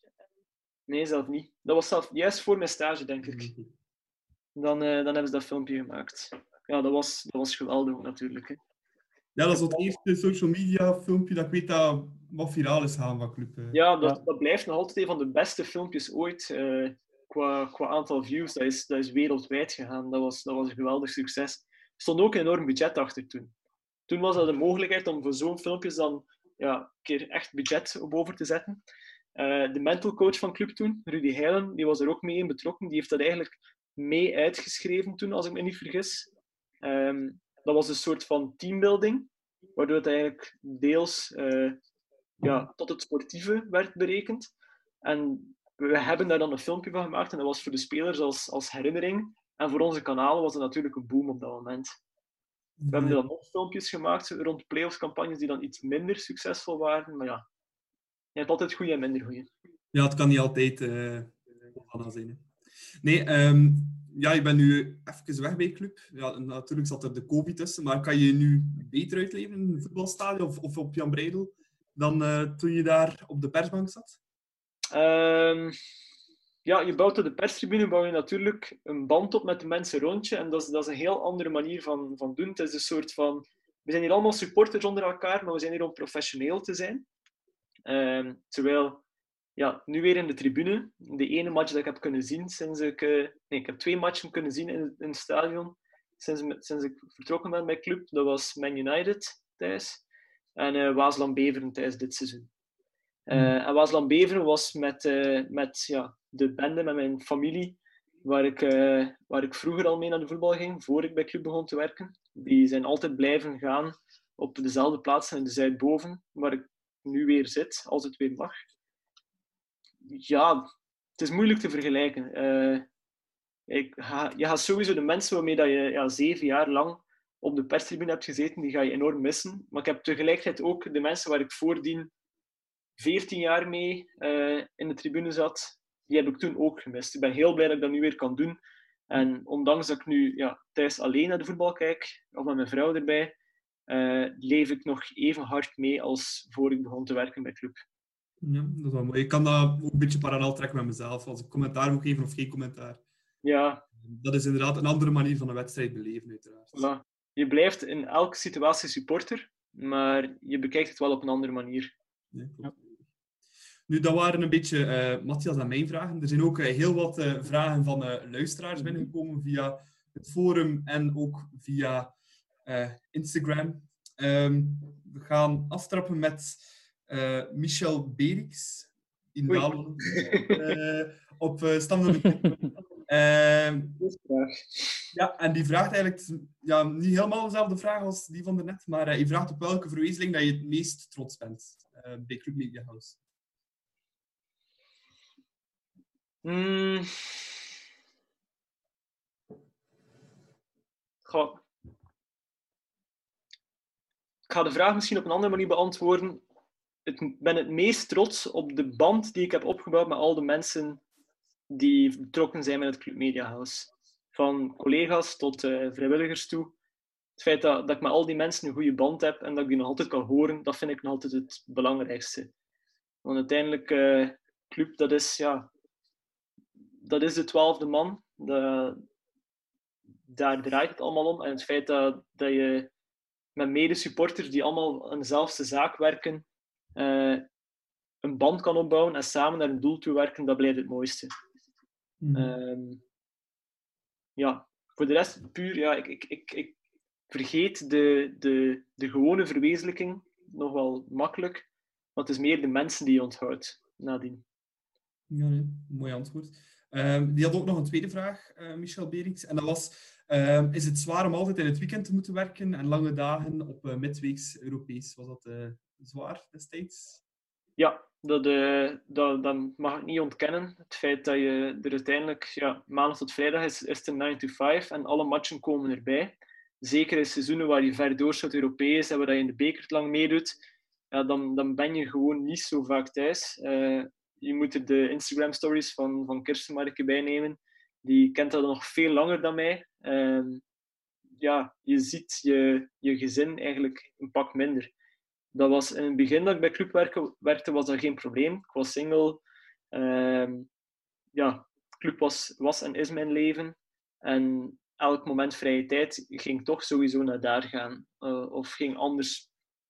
Nee, zelf niet. Dat was zelf juist voor mijn stage, denk ik. Dan, uh, dan hebben ze dat filmpje gemaakt. Ja, dat was, dat was geweldig natuurlijk. Hè. Ja, dat is het eerste social media filmpje dat ik weet dat wat viraal is gaan van Club. Uh. Ja, dat, dat blijft nog altijd een van de beste filmpjes ooit. Uh, qua, qua aantal views, dat is, dat is wereldwijd gegaan. Dat was, dat was een geweldig succes. Er stond ook een enorm budget achter toen. Toen was dat de mogelijkheid om voor zo'n filmpjes dan ja, een keer echt budget op over te zetten. Uh, de mental coach van Club toen, Rudy Heilen, die was er ook mee in betrokken. Die heeft dat eigenlijk mee uitgeschreven toen, als ik me niet vergis. Um, dat was een soort van teambuilding, waardoor het eigenlijk deels uh, ja, tot het sportieve werd berekend. En we hebben daar dan een filmpje van gemaakt en dat was voor de spelers als, als herinnering. En voor onze kanalen was het natuurlijk een boom op dat moment. We hebben dan nog filmpjes gemaakt rond playoffs-campagnes die dan iets minder succesvol waren. Maar ja, je hebt altijd goede en minder goede. Ja, het kan niet altijd uh, zijn. Nee, um, ja, je bent nu even weg bij club. Ja, natuurlijk zat er de COVID tussen, maar kan je nu beter uitleven in een voetbalstadion of, of op Jan Breidel dan uh, toen je daar op de persbank zat? Um, ja, je bouwt op de perstribune bouw je natuurlijk een band op met de mensen rond je. En dat is, dat is een heel andere manier van, van doen. Het is een soort van... We zijn hier allemaal supporters onder elkaar, maar we zijn hier om professioneel te zijn. Ehm, terwijl, ja, nu weer in de tribune. De ene match dat ik heb kunnen zien sinds ik... eh, nee, ik heb twee matchen kunnen zien in, het stadion sinds, sinds ik vertrokken ben bij club. Dat was Man United thuis en eh Waasland Beveren tijdens dit seizoen. Eh, en Waasland Beveren was met, eh, met ja, de bende, met mijn familie, waar ik, eh, waar ik vroeger al mee naar de voetbal ging, voor ik bij club begon te werken. Die zijn altijd blijven gaan op dezelfde plaatsen in de Zuidboven, waar ik nu weer zit, als het weer mag. Ja, het is moeilijk te vergelijken. Ik ga, je gaat sowieso de mensen waarmee dat je ja, zeven jaar lang op de perstribune hebt gezeten, die ga je enorm missen. Maar ik heb tegelijkertijd ook de mensen waar ik voordien 14 jaar mee eh, in de tribune zat, die heb ik toen ook gemist. Ik ben heel blij dat ik dat nu weer kan doen. En ondanks dat ik nu ja, thuis alleen naar de voetbal kijk, of met mijn vrouw erbij, eh, leef ik nog even hard mee als voor ik begon te werken bij club. Ja, dat is wel mooi. Ik kan dat ook een beetje parallel trekken met mezelf. Als ik commentaar moet geven of geen commentaar. Ja, Dat is inderdaad een andere manier van een wedstrijd beleven, uiteraard. voilà. Je blijft in elke situatie supporter, maar je bekijkt het wel op een andere manier. Ja. Nu, dat waren een beetje eh, Matthias en mijn vragen. Er zijn ook eh, heel wat eh, vragen van luisteraars binnengekomen via het forum en ook via Instagram. Ehm, we gaan aftrappen met Michel Berix in. Dalen op uh, Stam Ehm, ja, en die vraagt eigenlijk ja, niet helemaal dezelfde vraag als die van daarnet, maar hij vraagt op welke verwezenling dat je het meest trots bent bij Club Media House. Mm. Ik ga de vraag misschien op een andere manier beantwoorden. Ik ben het meest trots op de band die ik heb opgebouwd met al de mensen die betrokken zijn met het Club Media House. Van collega's tot eh, vrijwilligers toe. Het feit dat, dat ik met al die mensen een goede band heb en dat ik die nog altijd kan horen, dat vind ik nog altijd het belangrijkste. Want uiteindelijk, eh, club, dat is, ja, dat is de twaalfde man. De, daar draait het allemaal om. En het feit dat, dat je met medesupporters die allemaal aan dezelfde zaak werken, eh, een band kan opbouwen en samen naar een doel toe werken, dat blijft het mooiste. Ehm, ja, voor de rest puur, ja, ik, ik, ik, ik vergeet de, de, de gewone verwezenlijking nog wel makkelijk, want het is meer de mensen die je onthoudt nadien. Ja, nee, mooi antwoord. Ehm, die had ook nog een tweede vraag, eh, Michel Berings. En dat was, ehm, is het zwaar om altijd in het weekend te moeten werken en lange dagen op uh, midweeks Europees? Was dat eh, zwaar destijds? Ja, dat, dat, mag ik niet ontkennen. Het feit dat je er uiteindelijk, ja, maandag tot vrijdag is, is het een 9 to 5 en alle matchen komen erbij. Zeker in seizoenen waar je ver doorschoot Europees en waar je in de beker lang meedoet, ja, dan, dan ben je gewoon niet zo vaak thuis. Je moet er de Instagram stories van, van Kirsten maar een keer bij nemen. Die kent dat nog veel langer dan mij. Ehm, ja, je ziet je, je gezin eigenlijk een pak minder. Dat was in het begin dat ik bij club werkte, was dat geen probleem. Ik was single. Ehm, ja, club was, was en is mijn leven. En elk moment vrije tijd ging toch sowieso naar daar gaan. Uh, of ging anders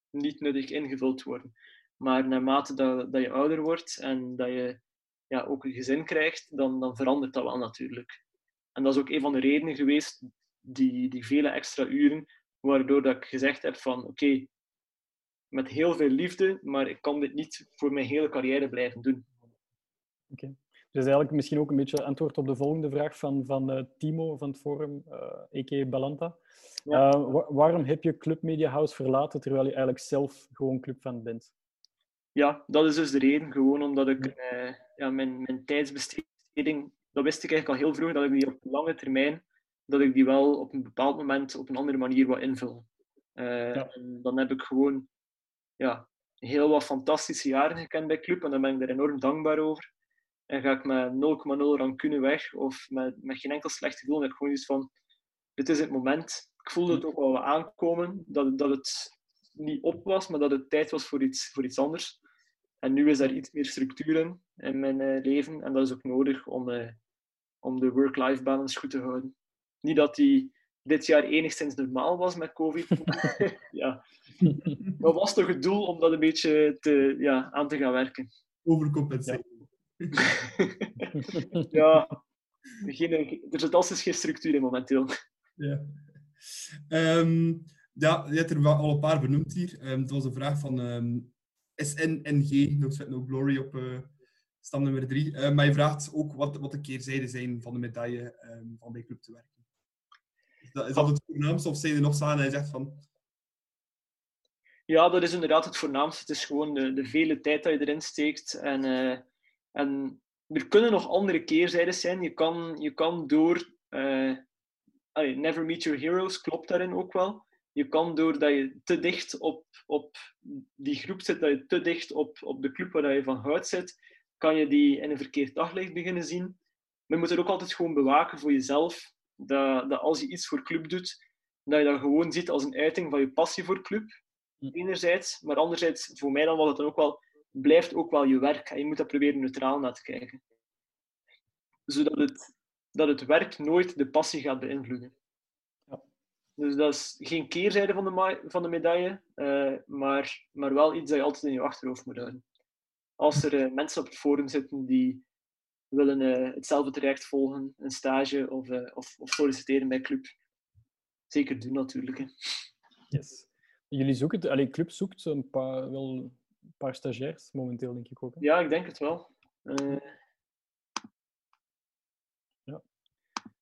niet nuttig ingevuld worden. Maar naarmate dat, dat je ouder wordt en dat je ja, ook een gezin krijgt, dan, dan verandert dat wel natuurlijk. En dat is ook een van de redenen geweest, die, die vele extra uren, waardoor dat ik gezegd heb van oké, okay, met heel veel liefde, maar ik kan dit niet voor mijn hele carrière blijven doen. Oké. Okay. Dus eigenlijk misschien ook een beetje antwoord op de volgende vraag van, van uh, Timo van het forum, uh, a.k.a. Balanta. Ja. Uh, wa waarom heb je Club Media House verlaten terwijl je eigenlijk zelf gewoon clubfan bent? Ja, dat is dus de reden. Gewoon omdat ik uh, ja, mijn, mijn tijdsbesteding, dat wist ik eigenlijk al heel vroeg, dat ik die op lange termijn, dat ik die wel op een bepaald moment op een andere manier wil invullen. Uh, ja. En dan heb ik gewoon ja, heel wat fantastische jaren gekend bij club en daar ben ik er enorm dankbaar over. En ga ik met 0,0 rancune weg of met, met geen enkel slecht gevoel. Ik gewoon iets van, dit is het moment. Ik voelde het ook wel aankomen, dat, dat het niet op was, maar dat het tijd was voor iets, voor iets anders. En nu is daar iets meer structuur in, in mijn eh, leven. En dat is ook nodig om, eh, om de work-life balance goed te houden. Niet dat die dit jaar enigszins normaal was met COVID. ja. Maar was toch het doel om dat een beetje te, ja, aan te gaan werken? Overcompenseren. Ja, geen, er zit altijd geen structuur in momenteel. Ja. Ehm, ja, je hebt er wel al een paar benoemd hier. Ehm, het was een vraag van ehm, SNNG, No Glory op stam nummer drie. Eh, maar je vraagt ook wat, wat de keerzijden zijn van de medaille ehm, van bij club te werken. Is dat, is dat het voornaamste of zijn er nog zaken en je zegt van... Ja, dat is inderdaad het voornaamste. Het is gewoon de, de vele tijd dat je erin steekt. En, eh, en er kunnen nog andere keerzijden zijn. Je kan, je kan door... never meet your heroes klopt daarin ook wel. Je kan doordat je te dicht op, op die groep zit, dat je te dicht op, op de club waar je van houdt zit, kan je die in een verkeerd daglicht beginnen zien. Maar je moet er ook altijd gewoon bewaken voor jezelf, dat, dat als je iets voor club doet, dat je dat gewoon ziet als een uiting van je passie voor club, enerzijds. Maar anderzijds, voor mij dan was het dan ook wel, blijft ook wel je werk. En je moet dat proberen neutraal naar te kijken. Zodat het, dat het werk nooit de passie gaat beïnvloeden. Dus dat is geen keerzijde van de, van de medaille, eh, maar, maar wel iets dat je altijd in je achterhoofd moet houden. Als er eh, mensen op het forum zitten die willen eh, hetzelfde traject volgen, een stage of, of, of solliciteren bij club, zeker doen natuurlijk. Hè. Yes. Jullie zoeken, het- allee, club zoekt een paar, wel een paar stagiairs momenteel, denk ik ook. hè? Ja, ik denk het wel.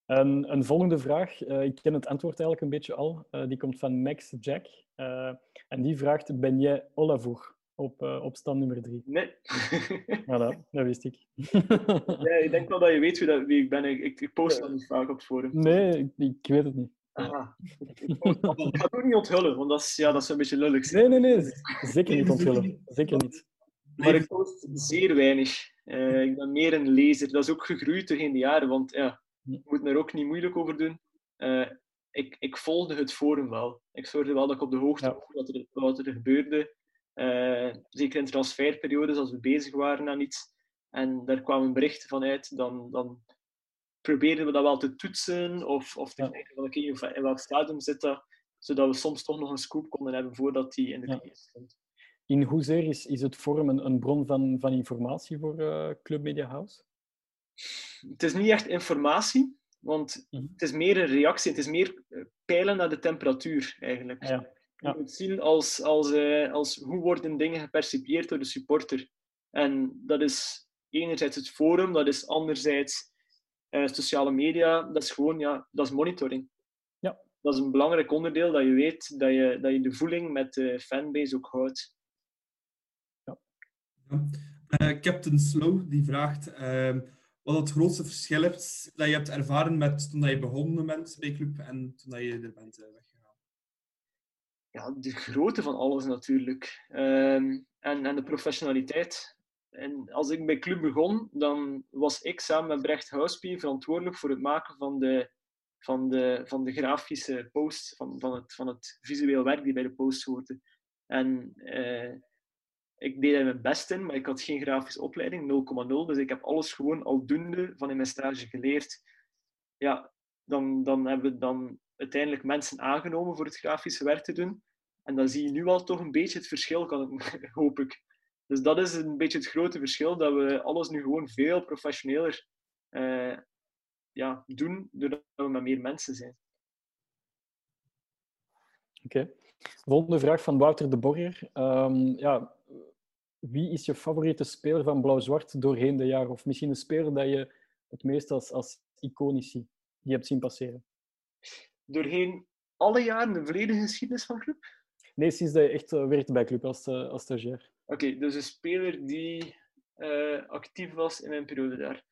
Eh, En een volgende vraag, eh, ik ken het antwoord eigenlijk een beetje al, eh, die komt van Max Jack. Eh, en die vraagt, ben jij Olavoer op, op stand nummer drie? nee. Voilà, dat wist ik. ja, ik denk wel dat je weet wie, dat, wie ik ben. Ik, ik post dat niet vaak op het forum. nee, ik, ik weet het niet. Aha. Ik, ga het ook niet onthullen, want dat is, ja, dat is een beetje lullig. Nee, nee, nee, zeker niet onthullen. Zeker niet. Maar ik post zeer weinig. Ik ben meer een lezer. Dat is ook gegroeid doorheen de jaren, want ja, je moet er ook niet moeilijk over doen. Eh, ik, ik volgde het forum wel. Ik zorgde wel dat ik op de hoogte Ja. was wat er, wat er gebeurde. Eh, zeker in transferperiodes, als we bezig waren aan iets. En daar kwamen berichten van uit, dan, dan probeerden we dat wel te toetsen of, of te Ja. kijken van oké, in welk stadium zit dat, zodat we soms toch nog een scoop konden hebben voordat die in de Ja. stond. In hoezeer is, is het forum een, een bron van, van informatie voor eh, Club Media House? Het is niet echt informatie, want Mhm. het is meer een reactie. Het is meer eh, peilen naar de temperatuur, eigenlijk. Ja, ja. Je moet zien als, als, eh, als hoe worden dingen gepercipieerd door de supporter. En dat is enerzijds het forum, dat is anderzijds eh, sociale media. Dat is gewoon, ja, dat is monitoring. Ja. Dat is een belangrijk onderdeel, dat je weet dat je, dat je de voeling met de fanbase ook houdt. Ja. Eh, Captain Slow die vraagt ehm, wat het grootste verschil is dat je hebt ervaren met toen je begonnen bent bij Club en toen je er bent eh, weggegaan. ja, de grootte van alles natuurlijk. Ehm, en, en de professionaliteit. En als ik bij Club begon, dan was ik samen met Brecht Houspie verantwoordelijk voor het maken van de, van de, van de grafische post, van, van, het, van het visueel werk die bij de post hoorde. En eh, ik deed mijn best in, maar ik had geen grafische opleiding, 0,0. Dus ik heb alles gewoon aldoende van in mijn stage geleerd. Ja, dan, dan hebben we dan uiteindelijk mensen aangenomen voor het grafische werk te doen. En dan zie je nu al toch een beetje het verschil, ik, hoop ik. Dus dat is een beetje het grote verschil, dat we alles nu gewoon veel professioneler eh, ja, doen, doordat we met meer mensen zijn. Oké. Volgende vraag van Wouter de Borger. Ehm, ja, wie is je favoriete speler van Blauw-Zwart doorheen de jaren? Of misschien een speler dat je het meest als, als iconisch ziet, die hebt zien passeren? Doorheen alle jaren de volledige geschiedenis van club? Nee, sinds dat je echt eh, werkte bij Club als, eh, als stagiair. Oké, dus een speler die eh, actief was in mijn periode daar.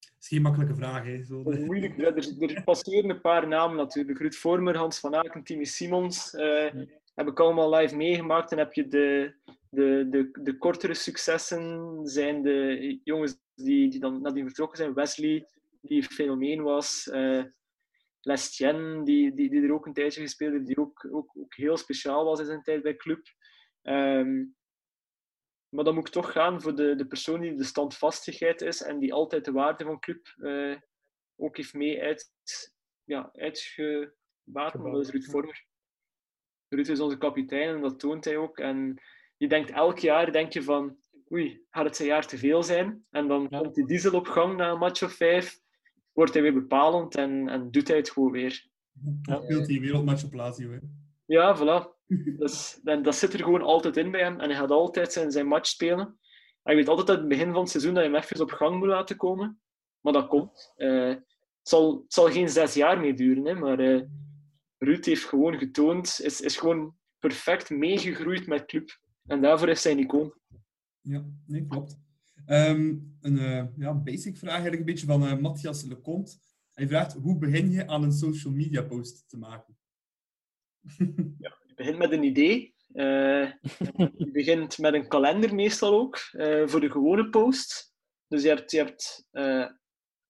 Dat is geen makkelijke vraag, hè. Zo moeilijk. Er, er passeren een paar namen natuurlijk. Ruud Vormer, Hans van Aken, Timmy Simons. eh, heb ik allemaal live meegemaakt. En heb je de, de, de, de kortere successen. Zijn de jongens die, die dan nadien vertrokken zijn. Wesley, die een fenomeen was. eh, Lestien, die, die, die er ook een tijdje gespeeld heeft, die ook, ook, ook heel speciaal was in zijn tijd bij club. Ehm, maar dan moet ik toch gaan voor de, de persoon die de standvastigheid is en die altijd de waarde van club uh, ook heeft mee uit, ja, uitgebaten. Dat is Ruud Vormer. Ruud is onze kapitein en dat toont hij ook. En je denkt elk jaar, denk je van, oei, gaat het een jaar te veel zijn? En dan komt die diesel op gang na een match of vijf, wordt hij weer bepalend en, en doet hij het gewoon weer. Ja, speelt hij wereldmatch op Lazio. Ja, voilà. Dus, en dat zit er gewoon altijd in bij hem. En hij gaat altijd zijn, zijn match spelen. En je weet altijd uit het begin van het seizoen dat je hem even op gang moet laten komen. Maar dat komt. Uh, het, zal, het zal geen zes jaar meer duren, hè, maar uh, Ruud heeft gewoon getoond, is, is gewoon perfect meegegroeid met club. En daarvoor is hij een icoon. Ja, nee, klopt. Um, een uh, ja, basic vraag eigenlijk een beetje van uh, Matthias Lecomte. Hij vraagt, hoe begin je aan een social media post te maken? ja, begint met een idee. Uh, je begint met een kalender meestal ook, voor de gewone post. Dus je hebt, je hebt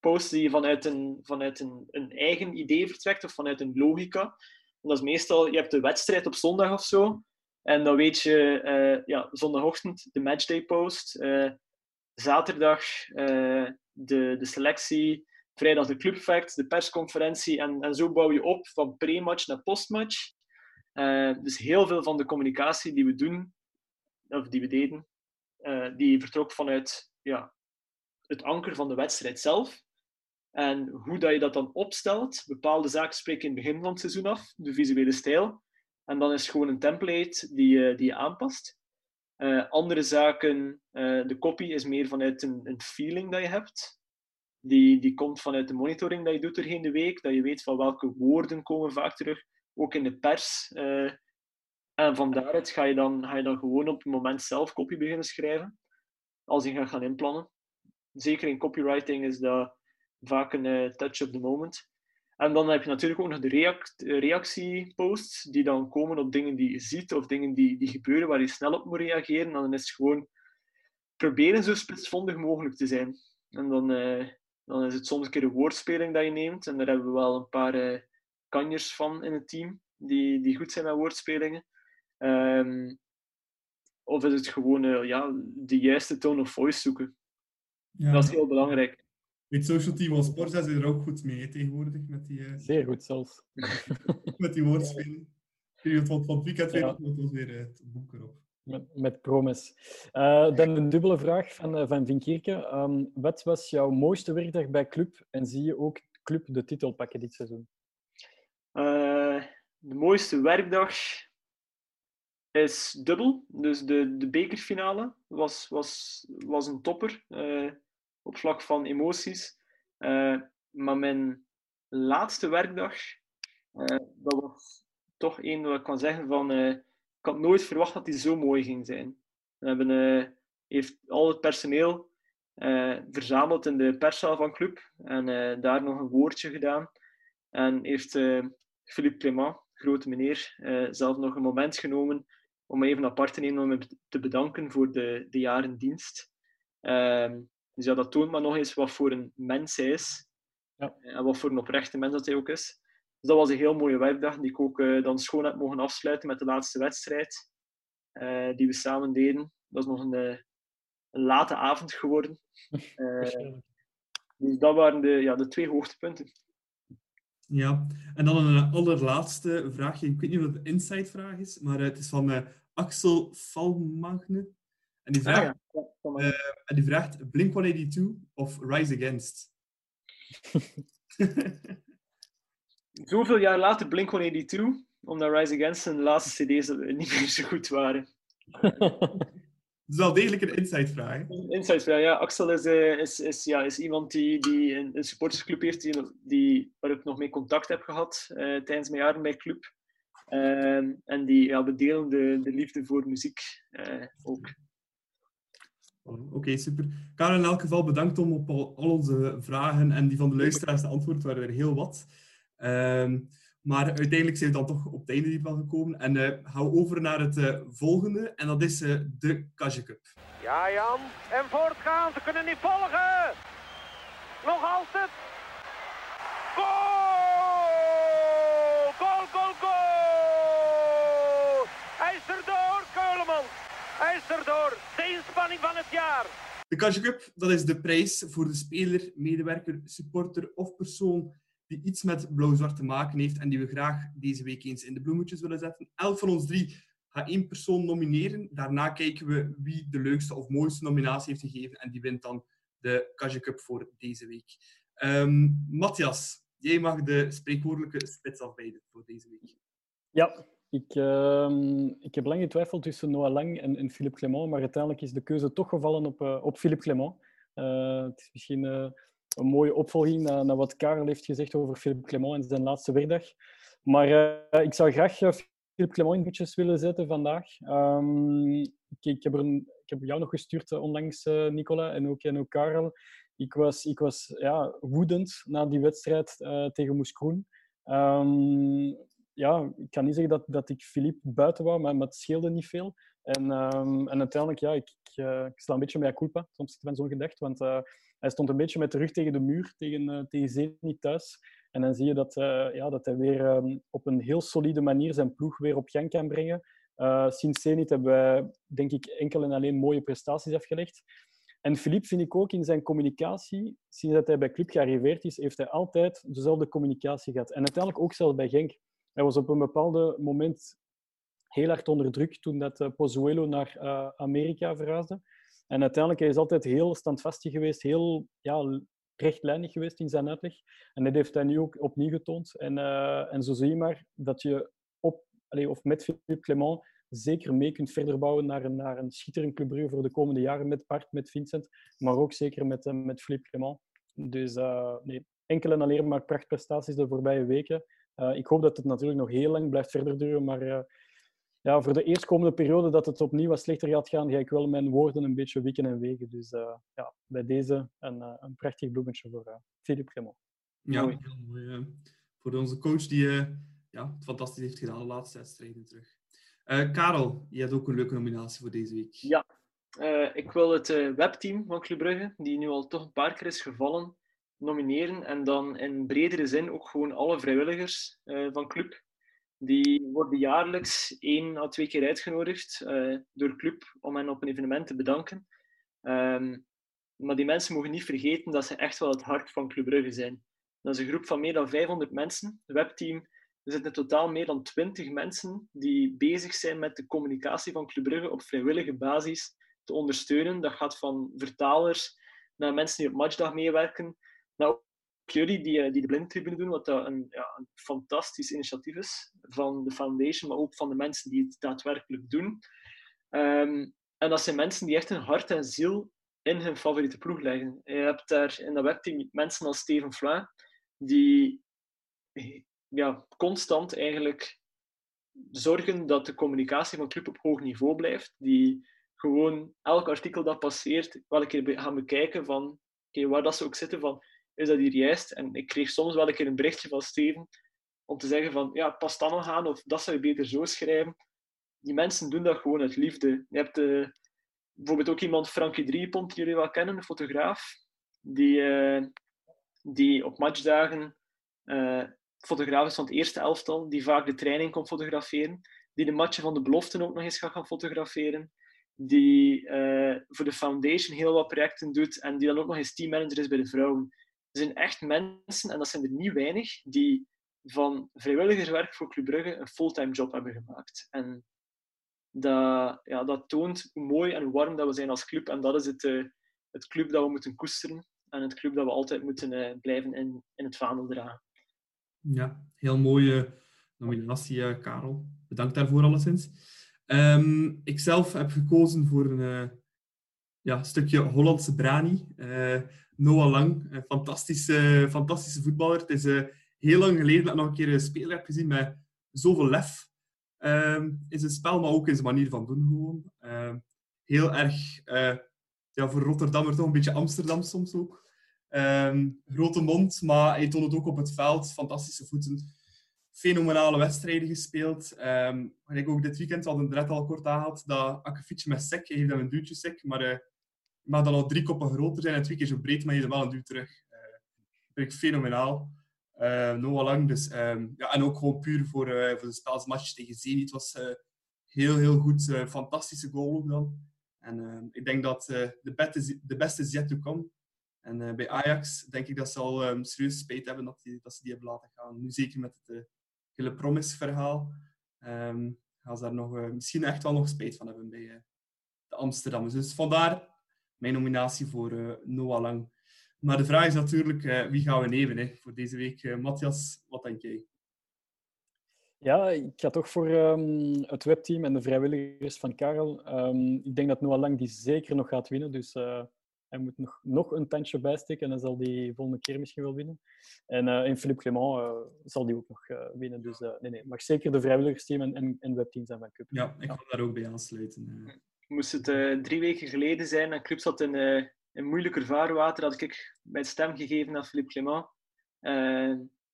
posts die vanuit, een, vanuit een, een eigen idee vertrekt of vanuit een logica. En dat is meestal, je hebt de wedstrijd op zondag of zo. En dan weet je, ja, zondagochtend de matchday post. Zaterdag de, de selectie. Vrijdag de clubfact, de persconferentie. En, en zo bouw je op van pre-match naar post-match. Dus heel veel van de communicatie die we doen, of die we deden, die vertrok vanuit ja, het anker van de wedstrijd zelf. En hoe dat je dat dan opstelt, bepaalde zaken spreken in het begin van het seizoen af, de visuele stijl. En dan is het gewoon een template die, je, die je aanpast. Uh, andere zaken, de copy is meer vanuit een, een, feeling dat je hebt. Die, die komt vanuit de monitoring dat je doet doorheen de week. Dat je weet van welke woorden komen vaak terug, ook in de pers. Uh, en van daaruit ga je, dan, ga je dan gewoon op het moment zelf copy beginnen schrijven. Als je gaat gaan inplannen. Zeker in copywriting is dat vaak een touch of the moment. En dan heb je natuurlijk ook nog de react reactieposts, die dan komen op dingen die je ziet of dingen die, die gebeuren waar je snel op moet reageren. En dan is het gewoon proberen zo spitsvondig mogelijk te zijn. En dan, uh, dan is het soms een keer een woordspeling dat je neemt. En daar hebben we wel een paar kanjers van in het team, die, die goed zijn met woordspelingen. Um, of is het gewoon uh, ja, de juiste tone of voice zoeken. Ja. Dat is heel belangrijk het social team als Sporza is er ook goed mee tegenwoordig. Met die, uh, Zeer goed zelfs. met die woordspelen. Ik van, van het weekend weer, ja. weer uh, het boek erop. Met, met promis. Uh, dan een dubbele vraag van, van Vinkierke. Um, wat was jouw mooiste werkdag bij Club en zie je ook Club de titel pakken dit seizoen? De mooiste werkdag is dubbel. Dus de, de bekerfinale was, was, was een topper op vlak van emoties. Uh, maar mijn laatste werkdag, uh, dat was toch één wat ik kan zeggen van... Uh, ik had nooit verwacht dat die zo mooi ging zijn. We hebben, heeft al het personeel verzameld in de perszaal van club en daar nog een woordje gedaan. En heeft Philippe Clément, grote meneer, zelf nog een moment genomen om even apart te nemen om hem te bedanken voor de, de jaren dienst. Ehm, dus ja, dat toont maar nog eens wat voor een mens hij is. Ja. En wat voor een oprechte mens dat hij ook is. Dus dat was een heel mooie werkdag, die ik ook uh, dan schoon heb mogen afsluiten met de laatste wedstrijd uh, die we samen deden. Dat is nog een, uh, een late avond geworden. dus dat waren de, ja, de twee hoogtepunten. Ja, en dan een allerlaatste vraagje. Ik weet niet of het een inside-vraag is, maar het is van Axel Valmagne. En die vraagt, ah, ja. uh, en die vraagt Blink-182 of Rise Against? Zoveel jaar later Blink-182, omdat Rise Against de laatste cd's niet meer zo goed waren. Dat is wel degelijk een inside-vraag. Inside-vraag, ja. Axel is, uh, is, is, ja, is iemand die, die een, een supportersclub heeft, die, die, waar ik nog mee contact heb gehad uh, tijdens mijn jaren bij club. Uh, en die, ja, we delen de, de liefde voor muziek uh, ook. Oké, okay, super. Karel, in elk geval bedankt om op al, al, onze vragen en die van de luisteraars te antwoorden. Waren er heel wat. Maar uiteindelijk zijn we dan toch op het einde hiervan gekomen. En uh, gaan we over naar het eh, volgende. En dat is eh, de Kasje Cup. Ja, Jan. En voortgaan. Ze kunnen niet volgen. Nog altijd. Goal! Goal, goal, goal! Hij is erdoor, Keulemans. Hij is. De inspanning van het jaar. De Kasje Cup, dat is de prijs voor de speler, medewerker, supporter of persoon die iets met blauw-zwart te maken heeft en die we graag deze week eens in de bloemetjes willen zetten. Elk van ons drie gaat één persoon nomineren. Daarna kijken we wie de leukste of mooiste nominatie heeft gegeven en die wint dan de Cash Cup voor deze week. Ehm, Matthias, jij mag de spreekwoordelijke spits voor deze week. Ja, ik, ehm, ik heb lang getwijfeld tussen Noah Lang en, en Philippe Clement, maar uiteindelijk is de keuze toch gevallen op, uh, op Philippe Clement. Uh, het is misschien uh, een mooie opvolging naar, wat Karel heeft gezegd over Philippe Clement en zijn laatste werkdag. Maar ik zou graag Philippe Clement in boetjes willen zetten vandaag. Um, ik, ik, heb een, ik, heb jou nog gestuurd onlangs, Nicola, en ook, en ook Karel. Ik was, ik was ja, woedend na die wedstrijd tegen Moes Kroen. Um, ja, ik kan niet zeggen dat, dat ik Filip buiten wou, maar, het scheelde niet veel. En, um, en uiteindelijk, ja, ik, ik, ik, sta een beetje met culpa, soms van zo'n gedacht. Want hij stond een beetje met de rug tegen de muur, tegen, uh, tegen Zenit thuis. En dan zie je dat, ja, dat hij weer um, op een heel solide manier zijn ploeg weer op gang kan brengen. sinds Zenit hebben wij, denk ik, enkel en alleen mooie prestaties afgelegd. En Filip vind ik ook in zijn communicatie, sinds dat hij bij Club gearriveerd is, heeft hij altijd dezelfde communicatie gehad. En uiteindelijk ook zelfs bij Genk. Hij was op een bepaald moment heel hard onder druk toen dat Pozuelo naar Amerika verhuisde. En uiteindelijk hij is altijd heel standvastig geweest, heel ja, rechtlijnig geweest in zijn uitleg. En dat heeft hij nu ook opnieuw getoond. En, uh, en zo zie je maar dat je op, allez, of met Philippe Clement zeker mee kunt verder bouwen naar een, naar een schitterend Club voor de komende jaren met Bart, met Vincent, maar ook zeker met, met Philippe Clement. Dus nee, enkel en alleen maar prachtprestaties de voorbije weken. Ik hoop dat het natuurlijk nog heel lang blijft verder duren, maar ja, voor de eerstkomende periode dat het opnieuw wat slechter gaat gaan, ga ik wel mijn woorden een beetje wikken en wegen. Dus uh, ja, bij deze een, een prachtig bloemetje voor Philippe Clement. Ja, mooi. heel mooi. voor onze coach die ja, het fantastisch heeft gedaan de laatste wedstrijden terug. Karel, je hebt ook een leuke nominatie voor deze week. Ja, ik wil het webteam van Club Brugge, die nu al toch een paar keer is gevallen, nomineren en dan in bredere zin ook gewoon alle vrijwilligers uh, van club. Die worden jaarlijks één à twee keer uitgenodigd uh, door club om hen op een evenement te bedanken. Um, maar die mensen mogen niet vergeten dat ze echt wel het hart van Club Brugge zijn. Dat is een groep van meer dan 500 mensen. Het webteam er zitten in totaal meer dan 20 mensen die bezig zijn met de communicatie van Club Brugge op vrijwillige basis te ondersteunen. Dat gaat van vertalers naar mensen die op matchdag meewerken, nou, jullie die, eh, die de blindtribune doen, wat een, ja, een fantastisch initiatief is van de foundation, maar ook van de mensen die het daadwerkelijk doen. Um, en dat zijn mensen die echt hun hart en ziel in hun favoriete ploeg leggen. Je hebt daar in dat webteam mensen als Steven Flin, die ja, constant eigenlijk zorgen dat de communicatie van club op hoog niveau blijft. Die gewoon elk artikel dat passeert wel een keer gaan bekijken van okay, waar dat ze ook zitten van is dat hier juist? En ik kreeg soms wel een keer een berichtje van Steven om te zeggen van, ja, pas dan nog aan of dat zou je beter zo schrijven. Die mensen doen dat gewoon uit liefde. Je hebt uh, bijvoorbeeld ook iemand, Frankie Driepont, die jullie wel kennen, een fotograaf, die, uh, die op matchdagen uh, fotograaf is van het eerste elftal, die vaak de training komt fotograferen, die de matchen van de beloften ook nog eens gaat gaan fotograferen, die voor de foundation heel wat projecten doet en die dan ook nog eens teammanager is bij de vrouwen. Zijn echt mensen, en dat zijn er niet weinig, die van vrijwilligerswerk voor Club Brugge een fulltime job hebben gemaakt. En dat, ja, dat toont hoe mooi en warm dat we zijn als club. En dat is het, uh, het club dat we moeten koesteren. En het club dat we altijd moeten uh, blijven in, in het vaandel dragen. Ja, heel mooie nominatie, uh, Karel. Bedankt daarvoor alleszins. Um, ik zelf heb gekozen voor een ja, stukje Hollandse brani. Noah Lang, een fantastische, fantastische voetballer. Het is uh, heel lang geleden dat ik nog een keer een speler heb gezien met zoveel lef uh, in zijn spel, maar ook in zijn manier van doen gewoon. Uh, heel erg, uh, ja, voor Rotterdammer toch een beetje Amsterdam soms ook. Ehm, grote mond, maar hij toont het ook op het veld. Fantastische voeten. Fenomenale wedstrijden gespeeld. Um, ik ook dit weekend, we hadden net al kort aangehaald, dat akkefietje met sek, hij heeft dan een duwtje sek, maar mag dan al drie koppen groter zijn en twee keer zo breed, maar je wel een duw terug. Uh, vind ik fenomenaal. Uh, Lang, dus, um, ja, en ook gewoon puur voor, uh, voor de spelsmatch tegen Zenit was heel, heel goed. fantastische goal ook dan. En ehm, ik denk dat de, beste, de beste is yet to come. En bij Ajax denk ik dat ze al um, serieus spijt hebben dat, die, dat ze die hebben laten gaan. Nu zeker met het hele promise-verhaal gaan ze daar nog, misschien echt wel nog spijt van hebben bij de Amsterdammers. Dus vandaar mijn nominatie voor Noah Lang. Maar de vraag is natuurlijk, wie gaan we nemen hè, voor deze week? Matthias, wat denk jij? Ja, ik ga toch voor um, het webteam en de vrijwilligers van Karel. Um, ik denk dat Noah Lang die zeker nog gaat winnen. Dus uh, hij moet nog, nog een tandje bijsteken en dan zal die volgende keer misschien wel winnen. En, uh, en Philippe Clement uh, zal die ook nog winnen. Dus nee, nee, mag zeker de vrijwilligersteam en, en, en webteam zijn van Cup. Ja, ik ga daar ook bij aansluiten. Moest het drie weken geleden zijn en Club zat in een moeilijker vaarwater, had ik mijn stem gegeven aan Philippe Clement.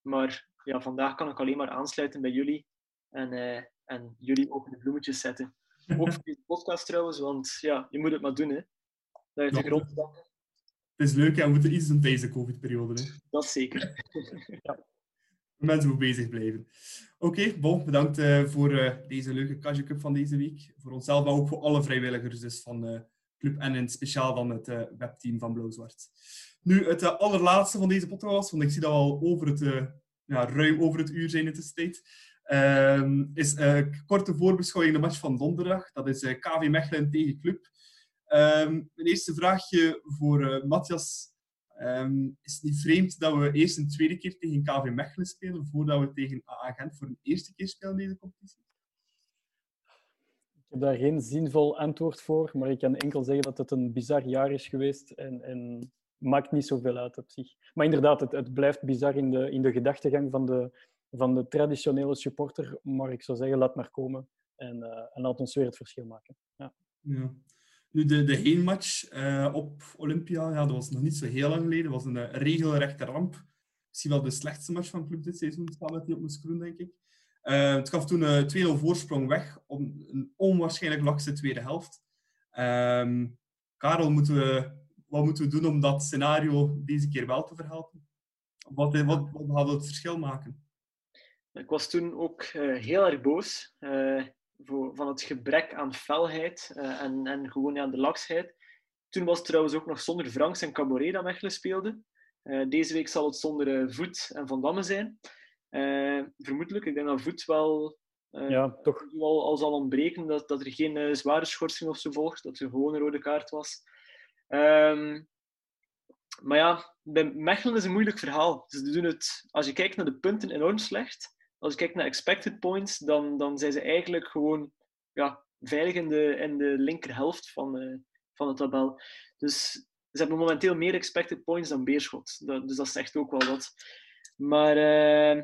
maar ja, vandaag kan ik alleen maar aansluiten bij jullie en, uh, en jullie ook de bloemetjes zetten. Ook voor deze podcast trouwens, want ja, je moet het maar doen. Hè. Dat je de grond Het is leuk, ja, we moeten iets doen deze COVID-periode. Dat is zeker. ja. Mensen moeten bezig blijven. Oké, bon, bedankt uh, voor uh, deze leuke Kaja van deze week. Voor onszelf, maar ook voor alle vrijwilligers dus van uh, Club en in speciaal van het webteam van Blauw-Zwart. Nu, het allerlaatste van deze podcast, want ik zie dat we al over het ja, ruim over het uur zijn in de tijd. Uh, is uh, korte voorbeschouwing de match van donderdag. Dat is eh, KV Mechelen tegen Club. Um, mijn eerste vraagje voor Matthias. Um, is het niet vreemd dat we eerst een tweede keer tegen KV Mechelen spelen voordat we tegen AA Gent voor een eerste keer spelen in deze competitie? Ik heb daar geen zinvol antwoord voor, maar ik kan enkel zeggen dat het een bizar jaar is geweest en, en maakt niet zoveel uit op zich. Maar inderdaad, het, het blijft bizar in de, in de gedachtegang van de, van de traditionele supporter. Maar ik zou zeggen, laat maar komen en, uh, en laat ons weer het verschil maken. Ja. ja. Nu, de, de heenmatch uh, op Olympia, ja, dat was nog niet zo heel lang geleden. Was een uh, regelrechte ramp. Misschien wel de slechtste match van club dit seizoen, samen met die op Moeskroen, denk ik. het gaf toen een 2-0 voorsprong weg op een onwaarschijnlijk lakse tweede helft. Um, Karel, moeten we wat moeten we doen om dat scenario deze keer wel te verhelpen? Wat, wat, wat gaat het verschil maken? Ik was toen ook heel erg boos voor, van het gebrek aan felheid uh, en, en gewoon ja, de laksheid. Toen was het trouwens ook nog zonder Franks en Caboret dat Mechelen speelde. deze week zal het zonder Voet en Van Damme zijn. vermoedelijk, ik denk dat Voet wel ja, toch. al, al zal ontbreken, dat, dat er geen zware schorsing of zo volgt, dat er gewoon een rode kaart was. Um, maar ja, bij Mechelen is een moeilijk verhaal. Ze doen het, als je kijkt naar de punten, enorm slecht. Als je kijkt naar expected points, dan, dan zijn ze eigenlijk gewoon ja, veilig in de, in de linkerhelft van, uh, van de tabel. Dus ze hebben momenteel meer expected points dan Beerschot. Dus dat zegt ook wel wat. Maar uh,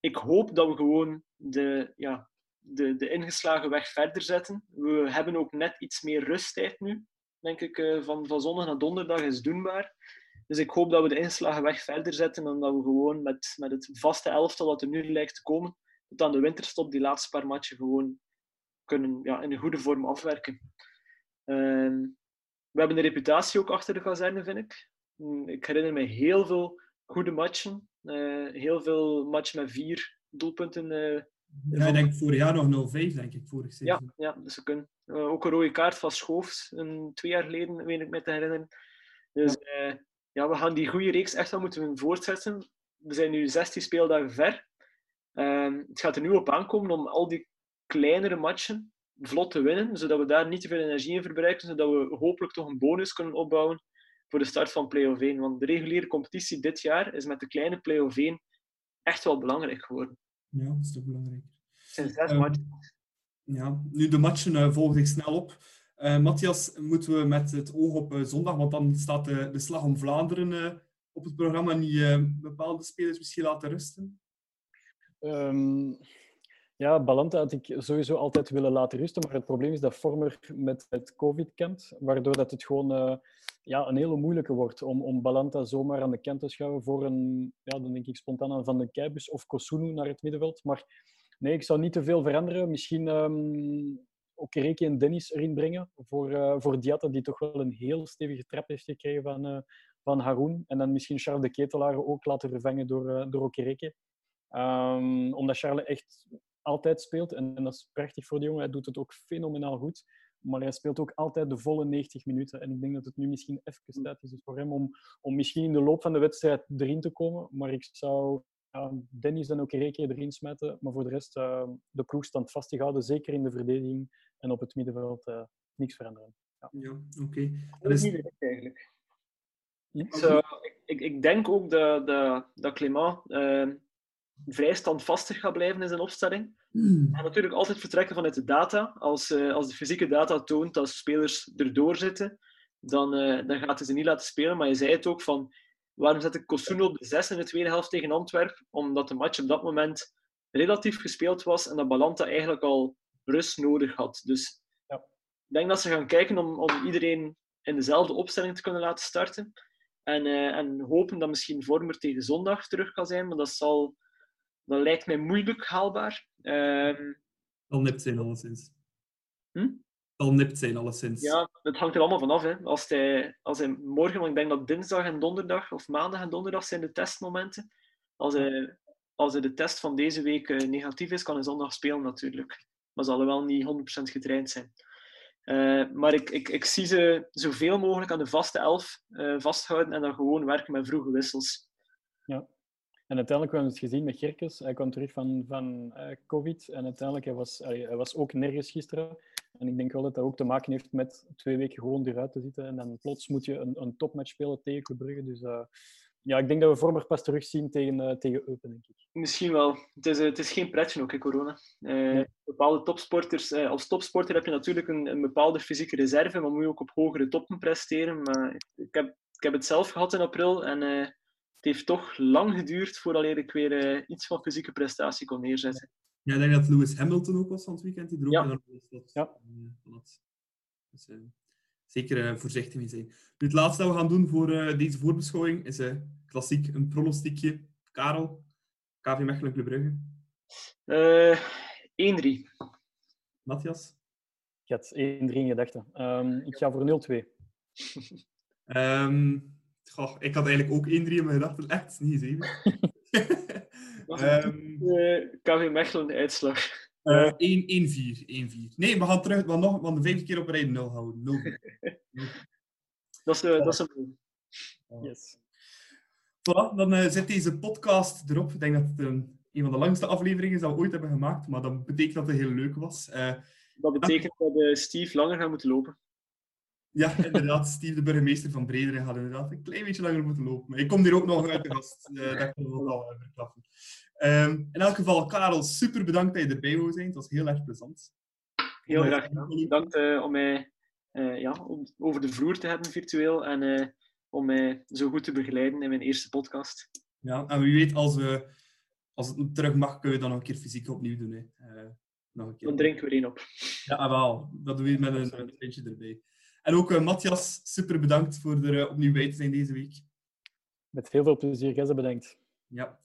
ik hoop dat we gewoon de, ja, de, de ingeslagen weg verder zetten. We hebben ook net iets meer rusttijd nu denk ik, eh, van, van zondag naar donderdag is doenbaar. Dus ik hoop dat we de inslagen weg verder zetten en dat we gewoon met, met het vaste elftal dat er nu lijkt te komen, tot aan de winterstop, die laatste paar matchen gewoon kunnen ja, in een goede vorm afwerken. Uh, we hebben een reputatie ook achter de kazerne, vind ik. Mm, ik herinner me heel veel goede matchen. Uh, heel veel matchen met vier doelpunten uh, ja, ik denk vorig jaar nog 0-5, denk ik, vorig seizoen. Ja, ja dus ze kunnen. Uh, ook een rode kaart van Schoofs, een, twee jaar geleden, weet ik me te herinneren. Dus ja. Ja, we gaan die goede reeks echt wel moeten voortzetten. We zijn nu 16 speeldagen ver. Uh, het gaat er nu op aankomen om al die kleinere matchen vlot te winnen, zodat we daar niet te veel energie in verbruiken, zodat we hopelijk toch een bonus kunnen opbouwen voor de start van play-off 1. Want de reguliere competitie dit jaar is met de kleine play-off 1 echt wel belangrijk geworden. Ja, dat is toch belangrijk. Zijn zes uh, matchen. Ja, nu de matchen uh, volgen zich snel op. Uh, Matthias, moeten we met het oog op uh, zondag, want dan staat de, de Slag om Vlaanderen op het programma, niet bepaalde spelers misschien laten rusten? Um, ja, Balanta had ik sowieso altijd willen laten rusten, maar het probleem is dat Vormer met het COVID kampt, waardoor dat het gewoon ja, een hele moeilijke wordt om, om Balanta zomaar aan de kant te schuiven voor een, ja, dan denk ik spontaan aan Van de Keibus of Kosunu naar het middenveld. Maar nee, ik zou niet te veel veranderen. Misschien um, ook Reki en Dennis erin brengen voor, uh, voor Diatta, die toch wel een heel stevige trap heeft gekregen van, uh, van Haroun. En dan misschien Charles de Ketelaar ook laten vervangen door, uh, door Okereke. Um, omdat Charles echt altijd speelt en, dat is prachtig voor de jongen. Hij doet het ook fenomenaal goed. Maar hij speelt ook altijd de volle 90 minuten. En ik denk dat het nu misschien even tijd is voor hem om, om misschien in de loop van de wedstrijd erin te komen. Maar ik zou Dennis dan ook een keer erin smijten. Maar voor de rest uh, de ploeg vast te houden. Zeker in de verdediging en op het middenveld uh, niks veranderen. Ja, ja oké. Okay. Dat is niet direct eigenlijk. Hm? ik, ik, denk ook dat, dat, dat Clément uh, vrij standvastig gaat blijven in zijn opstelling. Mm. En natuurlijk altijd vertrekken vanuit de data. Als, uh, als de fysieke data toont dat spelers erdoor zitten, dan, uh, dan gaat hij ze niet laten spelen. Maar je zei het ook van, waarom zet ik Kosuno op de 6 in de tweede helft tegen Antwerpen? Omdat de match op dat moment relatief gespeeld was en dat Balanta eigenlijk al rust nodig had. Dus ja. ik denk dat ze gaan kijken om, om iedereen in dezelfde opstelling te kunnen laten starten. En, uh, en hopen dat misschien Vormer tegen zondag terug kan zijn, maar dat, zal, dat lijkt mij moeilijk haalbaar. Um, Zal nipt zijn, alleszins. Hm? Zal nipt zijn, alleszins. Ja, het hangt er allemaal vanaf. Hè. Als, hij, als hij morgen, want ik denk dat dinsdag en donderdag, of maandag en donderdag zijn de testmomenten. Als hij, als hij de test van deze week uh, negatief is, kan hij zondag spelen natuurlijk. Maar zal hij wel niet 100% getraind zijn. Uh, maar ik, ik, ik zie ze zoveel mogelijk aan de vaste elf uh, vasthouden en dan gewoon werken met vroege wissels. Ja. En uiteindelijk hebben we het gezien met Gerkes. Hij kwam terug van, van uh, COVID en uiteindelijk hij was hij was ook nergens gisteren. En ik denk wel dat dat ook te maken heeft met twee weken gewoon eruit te zitten. En dan plots moet je een, een topmatch spelen tegen Club Brugge. Dus ja, ik denk dat we Vormer pas terugzien tegen, uh, tegen Eupen, denk ik. Misschien wel. Het is, het is geen pretje ook, hè, corona. Nee. Bepaalde topsporters... als topsporter heb je natuurlijk een, een, bepaalde fysieke reserve, maar moet je ook op hogere toppen presteren. Maar ik heb, ik heb het zelf gehad in april en heeft toch lang geduurd voordat ik weer iets van fysieke prestatie kon neerzetten. Ja, ik denk dat Lewis Hamilton ook was van het weekend. Die ook ja. ja. Dus, zeker voorzichtig mee zijn. Nu, het laatste dat we gaan doen voor uh, deze voorbeschouwing is uh, klassiek een pronostiekje. Karel, KV Mechelen Club Brugge. Uh, 1-3. Matthias? Ik had 1-3 in gedachten. Um, ik ga voor 0-2. um, goh, ik had eigenlijk ook 1-3 in mijn gedachten. Echt niet, zeven. um, KV Mechelen uitslag. Uh, 1-4. Nee, we gaan terug, we gaan nog we gaan de vijfde keer op rij 0 houden. 0. dat is, uh, dat is een Yes. Voilà, dan uh, zit deze podcast erop. Ik denk dat het um, een van de langste afleveringen is dat we ooit hebben gemaakt, maar dat betekent dat het heel leuk was. Uh, dat betekent dat uh, Steve langer gaat moeten lopen. Ja, inderdaad. Steve, de burgemeester van Brederen, gaat inderdaad een klein beetje langer moeten lopen. Maar ik kom hier ook nog uit de gast. Uh, dat kan ik wel verklappen. Um, in elk geval, Karel, super bedankt dat je erbij wou zijn. Het was heel erg plezant. Heel graag gedaan. Bedankt uh, om mij uh, ja, om over de vloer te hebben virtueel en om mij zo goed te begeleiden in mijn eerste podcast. Ja, en wie weet, als, we, als het terug mag, kunnen we dan nog een keer fysiek opnieuw doen. Hè. nog een keer. Dan drinken we één op. Ja, ah, wel. Dat doen we met een, een pintje erbij. En ook Matthias, super bedankt voor er opnieuw bij te zijn deze week. Met heel veel plezier, Geze bedankt. Ja.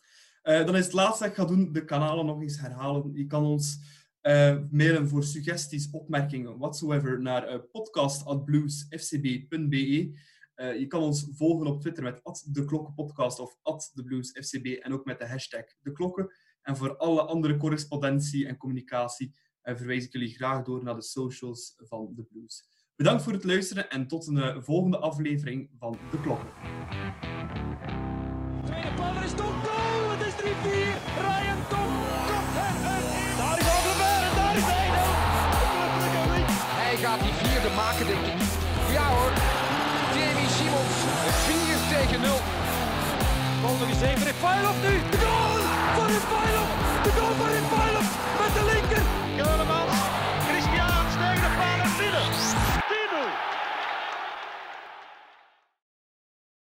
Uh, dan is het laatste dat ik ga doen, de kanalen nog eens herhalen. Je kan ons uh, mailen voor suggesties, opmerkingen, whatsoever, naar uh, podcast.bluesfcb.be. Uh, je kan ons volgen op Twitter met de Klokkenpodcast of @thebluesfcb en ook met de hashtag de Klokken. En voor alle andere correspondentie en communicatie verwijs ik jullie graag door naar de socials van de Blues. Bedankt voor het luisteren en tot een volgende aflevering van De Klokken. Tweede bal is top goal! Het is 3-4! Ryan Tom komt in! Daar is Algever en daar is Eidel! Hij gaat die vierde maken, denk ik. Ja hoor, Jamie Simons, 4 tegen 0. Bal nog eens even, Refailov nu! De goal! Voor Refailov! De goal